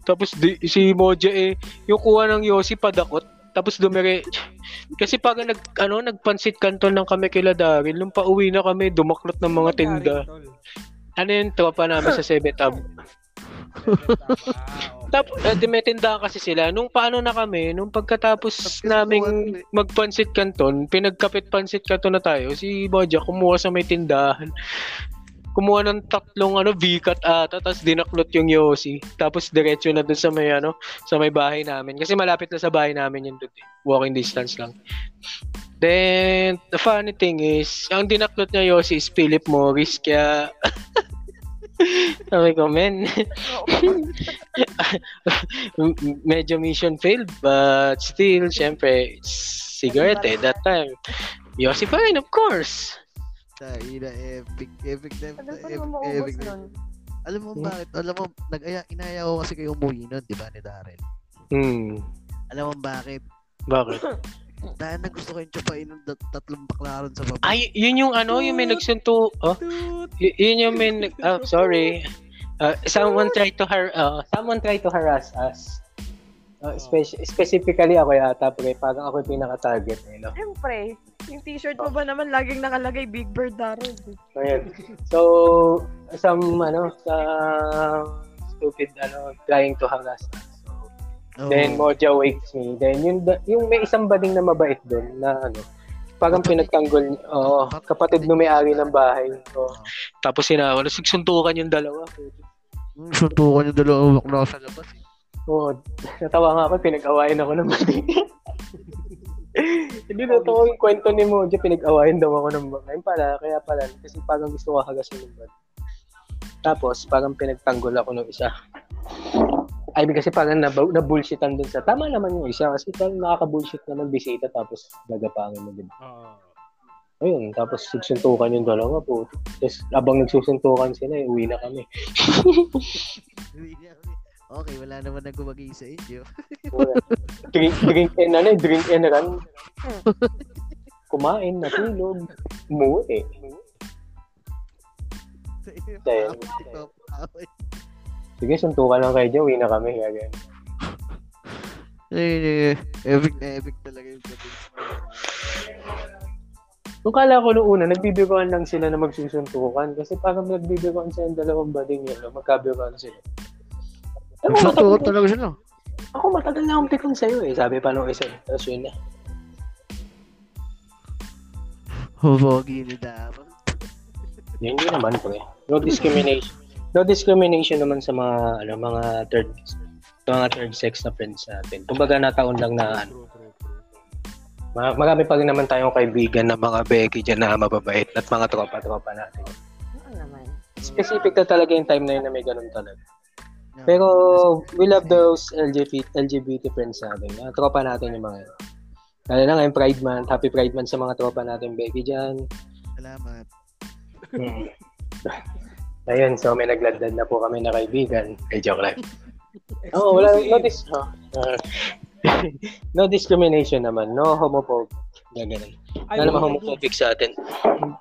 Tapos di, si Moja eh, yung kuha ng Yossi padakot. Tapos dumire kasi pag nag ano nagpansit kanton ng kami kila Daryl nung pauwi na kami dumaklot ng mga Ano tinda. Ano yung tropa namin sa 7 Up? Tapos, eh, di may tindahan kasi sila. Nung paano na kami, nung pagkatapos Tapos naming eh. magpansit kanton, pinagkapit pansit kanton na tayo, si Boja kumuha sa may tindahan. Kumuha ng tatlong ano, V-cut ata, tapos dinaklot yung Yossi. Tapos diretso na dun sa may ano, sa may bahay namin. Kasi malapit na sa bahay namin yun dun eh. Walking distance lang. Then, the funny thing is, ang dinaklot niya Yossi is Philip Morris, kaya sabi ko, men, medyo mission failed, but still, syempre, cigarette eh, that time. Yossi rin, of course. Tayo na epic, epic epic, epic nun. Alam mo Hmm? bakit? Alam mo, nag-aya, inaya ko kasi kayo umuwi nun, di ba, ni Darren? Hmm, Alam mo bakit? bakit? Dahil na gusto ko yung tsapain ng dat- tatlong baklaran sa baba. Ay, yun yung ano, yung may nagsunto, oh, y- yun yung may, nag- oh, sorry. Uh, someone tried to har, uh, Someone try to harass us. Uh, speci- specifically ako yata, pre. Parang ako yung pinaka-target. Eh, no? Siyempre, yung t-shirt mo ba naman laging nakalagay Big Bird Darrell? So, yun. So, some, ano, some stupid, ano, trying to harass us. Oo. Then Moja wakes me. Then yung yung may isang bading na mabait doon na ano, parang pinagtanggol, oo, kapatid no may-ari ng bahay. So, Tapos sinama, nagsuntukan yung dalawa. Hmm, suntukan yung dalawang bakla sa labas. eh. oo, natawa nga ako, pinag-awayan ako ng bading. Hindi na to yung kwento ni Moja, pinag-awayan daw ako ng bading. Ayun pala, kaya pala, kasi parang gusto ko hagasin ng bading. Tapos, parang pinagtanggol ako ng isa. I mean, kasi parang nab- na-bullshitan dun sa, tama naman yung isa, kasi parang nakaka-bullshit naman bisita, tapos gagapangin mo, di ba? Oo. Ayun, tapos nagsuntukan yung dalawa po. Tapos abang nagsusuntukan sila, eh, uwi na kami. okay, wala naman nang gumagay sa inyo. Drink, drink and ano, drink and run. Kumain, natulog, umuwi. Sa inyo, Dahil- top away. Sige, suntukan lang kayo dyan, uwi na kami. Ganyan. Eh, epic na epic talaga yung gabi. Nung kala ko noong una, nagbibiruan lang sila na magsusuntukan. Kasi parang nagbibiruan sila ng dalawang bading yun, no? magkabiruan sila. Ako, Suntukan talaga sila. ako matagal na akong pikon sa'yo eh. Sabi pa nung isa. Tapos yun na. Hubogi ni. Yun yun naman pre. No discrimination. No discrimination naman sa mga ano mga third sa mga third sex na friends natin. Kumbaga nataon lang na ano, ma- marami pa rin naman tayong kaibigan na mga Becky dyan na mababait at mga tropa-tropa natin. Ano naman? Specific na talaga yung time na yun na may ganun talaga. No. Pero we love those LGBT, LGBT friends natin. Mga tropa natin yung mga yun. Lalo na ngayon Pride Month. Happy Pride Month sa mga tropa natin Becky dyan. Salamat. Hmm. Ayun, so may nagladlad na po kami na kaibigan. Ay, joke lang. Oo, oh, wala, no, dis- oh, uh, no discrimination naman, no homophobic. Gaganon. Ay, Wala naman homophobic sa atin.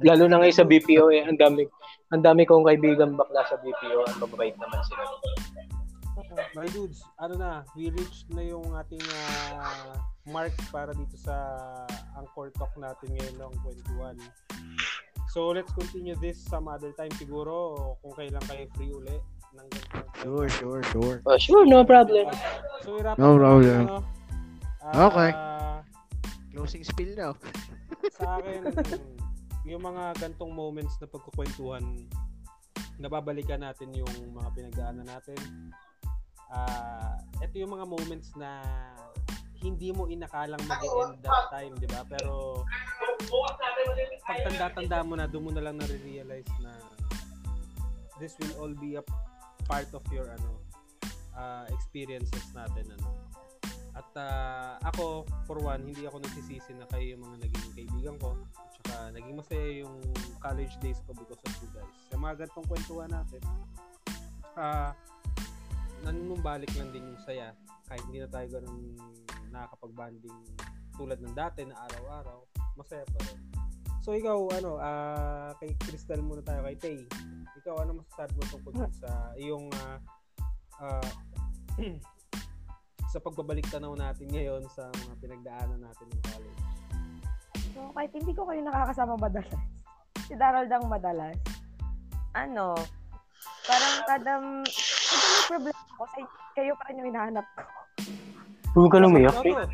Lalo na ngayon sa BPO, eh, ang dami, ang dami kong kaibigan bakla sa BPO, ang mababait naman sila. My dudes, ano na, we reached na yung ating ah, mark para dito sa Anchor Talk natin ngayon ng 21. So, let's continue this some other time siguro kung kailan kayo free uli. Ng ganito. Sure, sure, sure. Oh, sure, no problem. So, i-wrap No problem. ano, ah, Okay. Closing spill now. sa akin, yung mga gantong moments na pagkukwentuhan, nababalikan natin yung mga pinagdaanan natin. Ah, ito yung mga moments na hindi mo inakalang mag-end that time, di ba? Pero pag tanda-tanda mo na, doon mo na lang nare-realize na this will all be a part of your ano ah, experiences natin ano. At ah, ako, for one, hindi ako nagsisisi na kayo yung mga naging kaibigan ko. At saka naging masaya yung college days ko because of you guys. Sa mga gantong kwentuhan natin, ah, nanunumbalik lang din yung saya. Kahit hindi na tayo ganun nakakapag-banding tulad ng dati na araw-araw, masaya pa rin. So ikaw, ano, ah, kay Crystal muna tayo kay Tay. Ikaw, ano masasabi mo tungkol sa iyong ah, ah, sa pagbabalik tanaw natin ngayon sa mga pinagdaanan natin ng college. So, kahit hindi ko kayo nakakasama madalas, si Daryl dang madalas, ano, parang kada, may problema sa kayo pa rin yung hinahanap ko. Huwag ka lumiyak. Ano?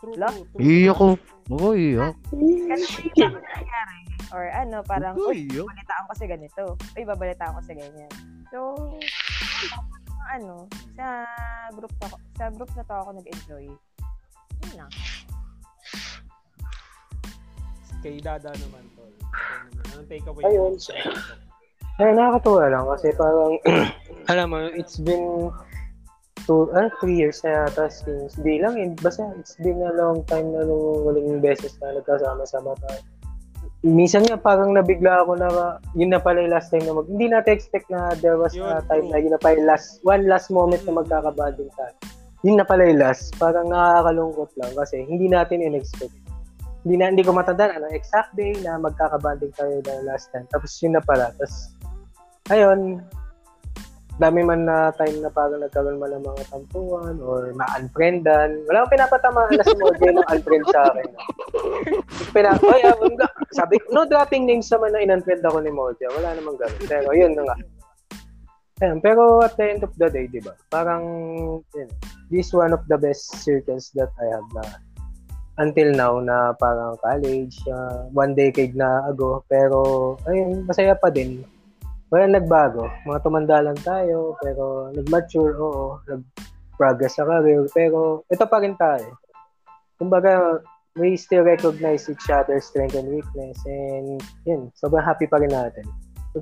True, Wala? true, true. Iyak ko. Oo, iyak. Kasi hindi ako nangyari. Or ano, parang, uy, babalitaan ko sa ganito. Uy, babalitaan ko sa ganyan. So, ano, sa group na, sa group na to ako nag-enjoy. Yun lang. Kay Dada naman, tol. Anong take away? Ayun. Ay, nakakatuwa lang kasi parang Alam mo, it's been two, ah, three years na yata since, di lang eh, basta it's been a long time na nung huling beses na nagkasama-sama tayo. Minsan nga parang nabigla ako na yun na pala yung last time na mag, hindi natin expect na there was Yun, a time na yun na pala yung last, one last moment na magkakabanding tayo. Yun na pala yung last. Parang nakakalungkot lang kasi hindi natin in-expect. Hindi na hindi ko matandaan ano exact day na magkakabanding tayo na last time. Tapos yun na pala. Tapos ayun, dami man na time na parang nagkaroon man ng mga tampuan or ma-unfriendan. Wala akong pinapatamaan na si Mojo ng unfriend sa akin. Pina, Oy, ah, wala- sabi no dropping names naman na in-unfriend ako ni Mojo. Wala namang ganun. Pero yun na nga. Ayun, pero at the end of the day, di ba? Parang, yun, this is one of the best circles that I have na until now na parang college, uh, one decade na ago. Pero, ayun, masaya pa din. Wala nagbago. Mga tumanda lang tayo, pero nag-mature, oo. Nag-progress sa career, pero ito pa rin tayo. Kumbaga, we still recognize each other's strength and weakness and yun, sobrang happy pa rin natin.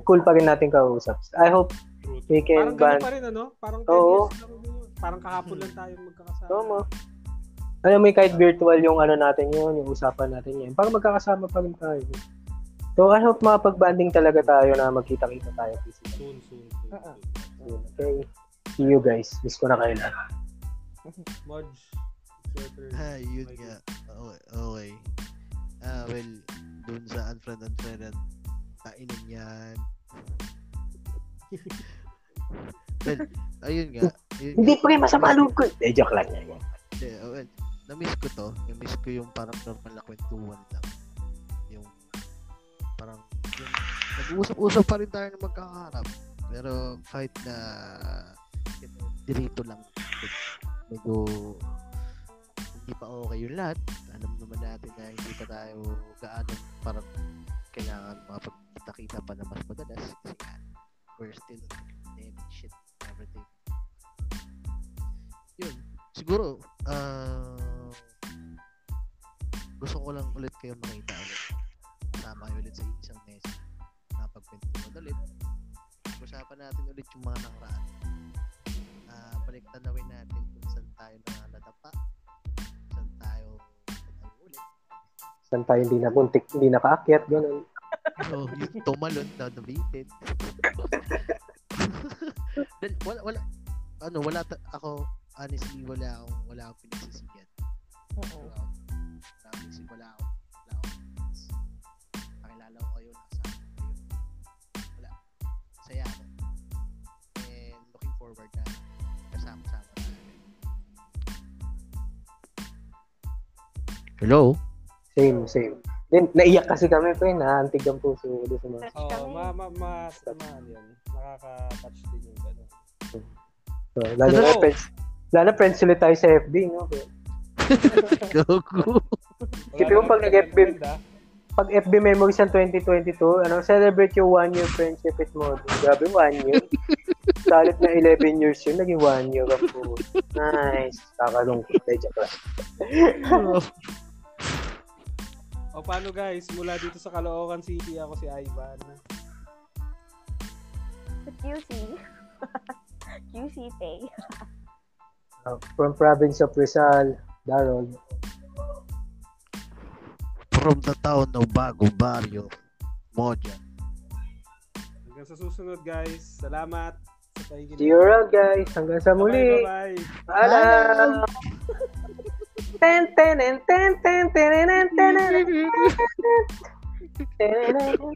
Cool pa rin natin kausap. I hope True, we can Parang band. pa rin, ano? Parang 10 Oo. years lang din yun. Parang kahapon lang tayo magkakasama. Tama. Alam mo, kahit virtual yung ano natin yun, yung usapan natin yun. Parang magkakasama pa rin tayo. So, I hope makapag-banding talaga tayo na magkita-kita tayo physically. Soon, soon, soon. Oo. soon. Okay? See you guys. Miss ko na kayo your turn. Ah, yun Okay. nga. Okay. okay. Ah, well, dun sa unfriend unfriend kainan yan. well, ayun nga. Ayun Hindi nga. pa rin masama loob ko. Eh, joke lang yan. Oh, well, na-miss ko to. Na-miss ko yung parang normal na kwentuhan lang. Parang yung nag-uusap-usap pa rin tayo na magkakaharap. Pero kahit na you dirito lang medyo hindi pa okay yung lahat. Alam naman natin na hindi pa tayo gaano parang kailangan makapagkita-kita pa na mas madalas kasi we're still in shit everything. Yun. Siguro, ah gusto ko lang ulit kayo makita ulit. Kasama kayo ulit sa isang mesa. Napagpintuan ulit. Usapan natin ulit yung mga nakaraan. Uh, balik tanawin natin kung saan tayo na natapa. Saan tayo tayo ulit. Saan tayo hindi na puntik, hindi nakaakyat, gano'n. So, yung tumalon na nabitin. Dahil wala, wala, ano, wala, ta- ako, honestly, wala akong, wala akong pinagsisigan. Oo. Wala akong, wala akong isip, wala akong, wala akong forward na kasama-sama natin. Hello? Same, same. Then, naiyak kasi kami, pre. Naantig ang puso ko sa mga... Oo, kami. ma, ma, mas, ma, ano yan. Nakaka-touch din yung gano'n. So, lalo na friends. Lalo na friends ulit tayo sa FB, no? Goku. Kasi yung namang pag nag-FB, ah. pag FB Memories ng 2022, ano, celebrate yung one year friendship with mo. Grabe, one year. Salit na 11 years yun, naging one year ang po. Nice. Kakalungkot. Joke lang. O paano guys, mula dito sa Caloocan City, ako si Ivan. Sa QC. QC Pay. Uh, from province of Rizal, Darrell. From the town of Bagong Barrio, Moja. Hanggang sa susunod guys. Salamat. See you around, guys. Hanggang sa muli. Bye-bye. Paalam! Ten, ten, ten, ten, ten, ten, ten, ten, ten, ten, ten, ten, ten.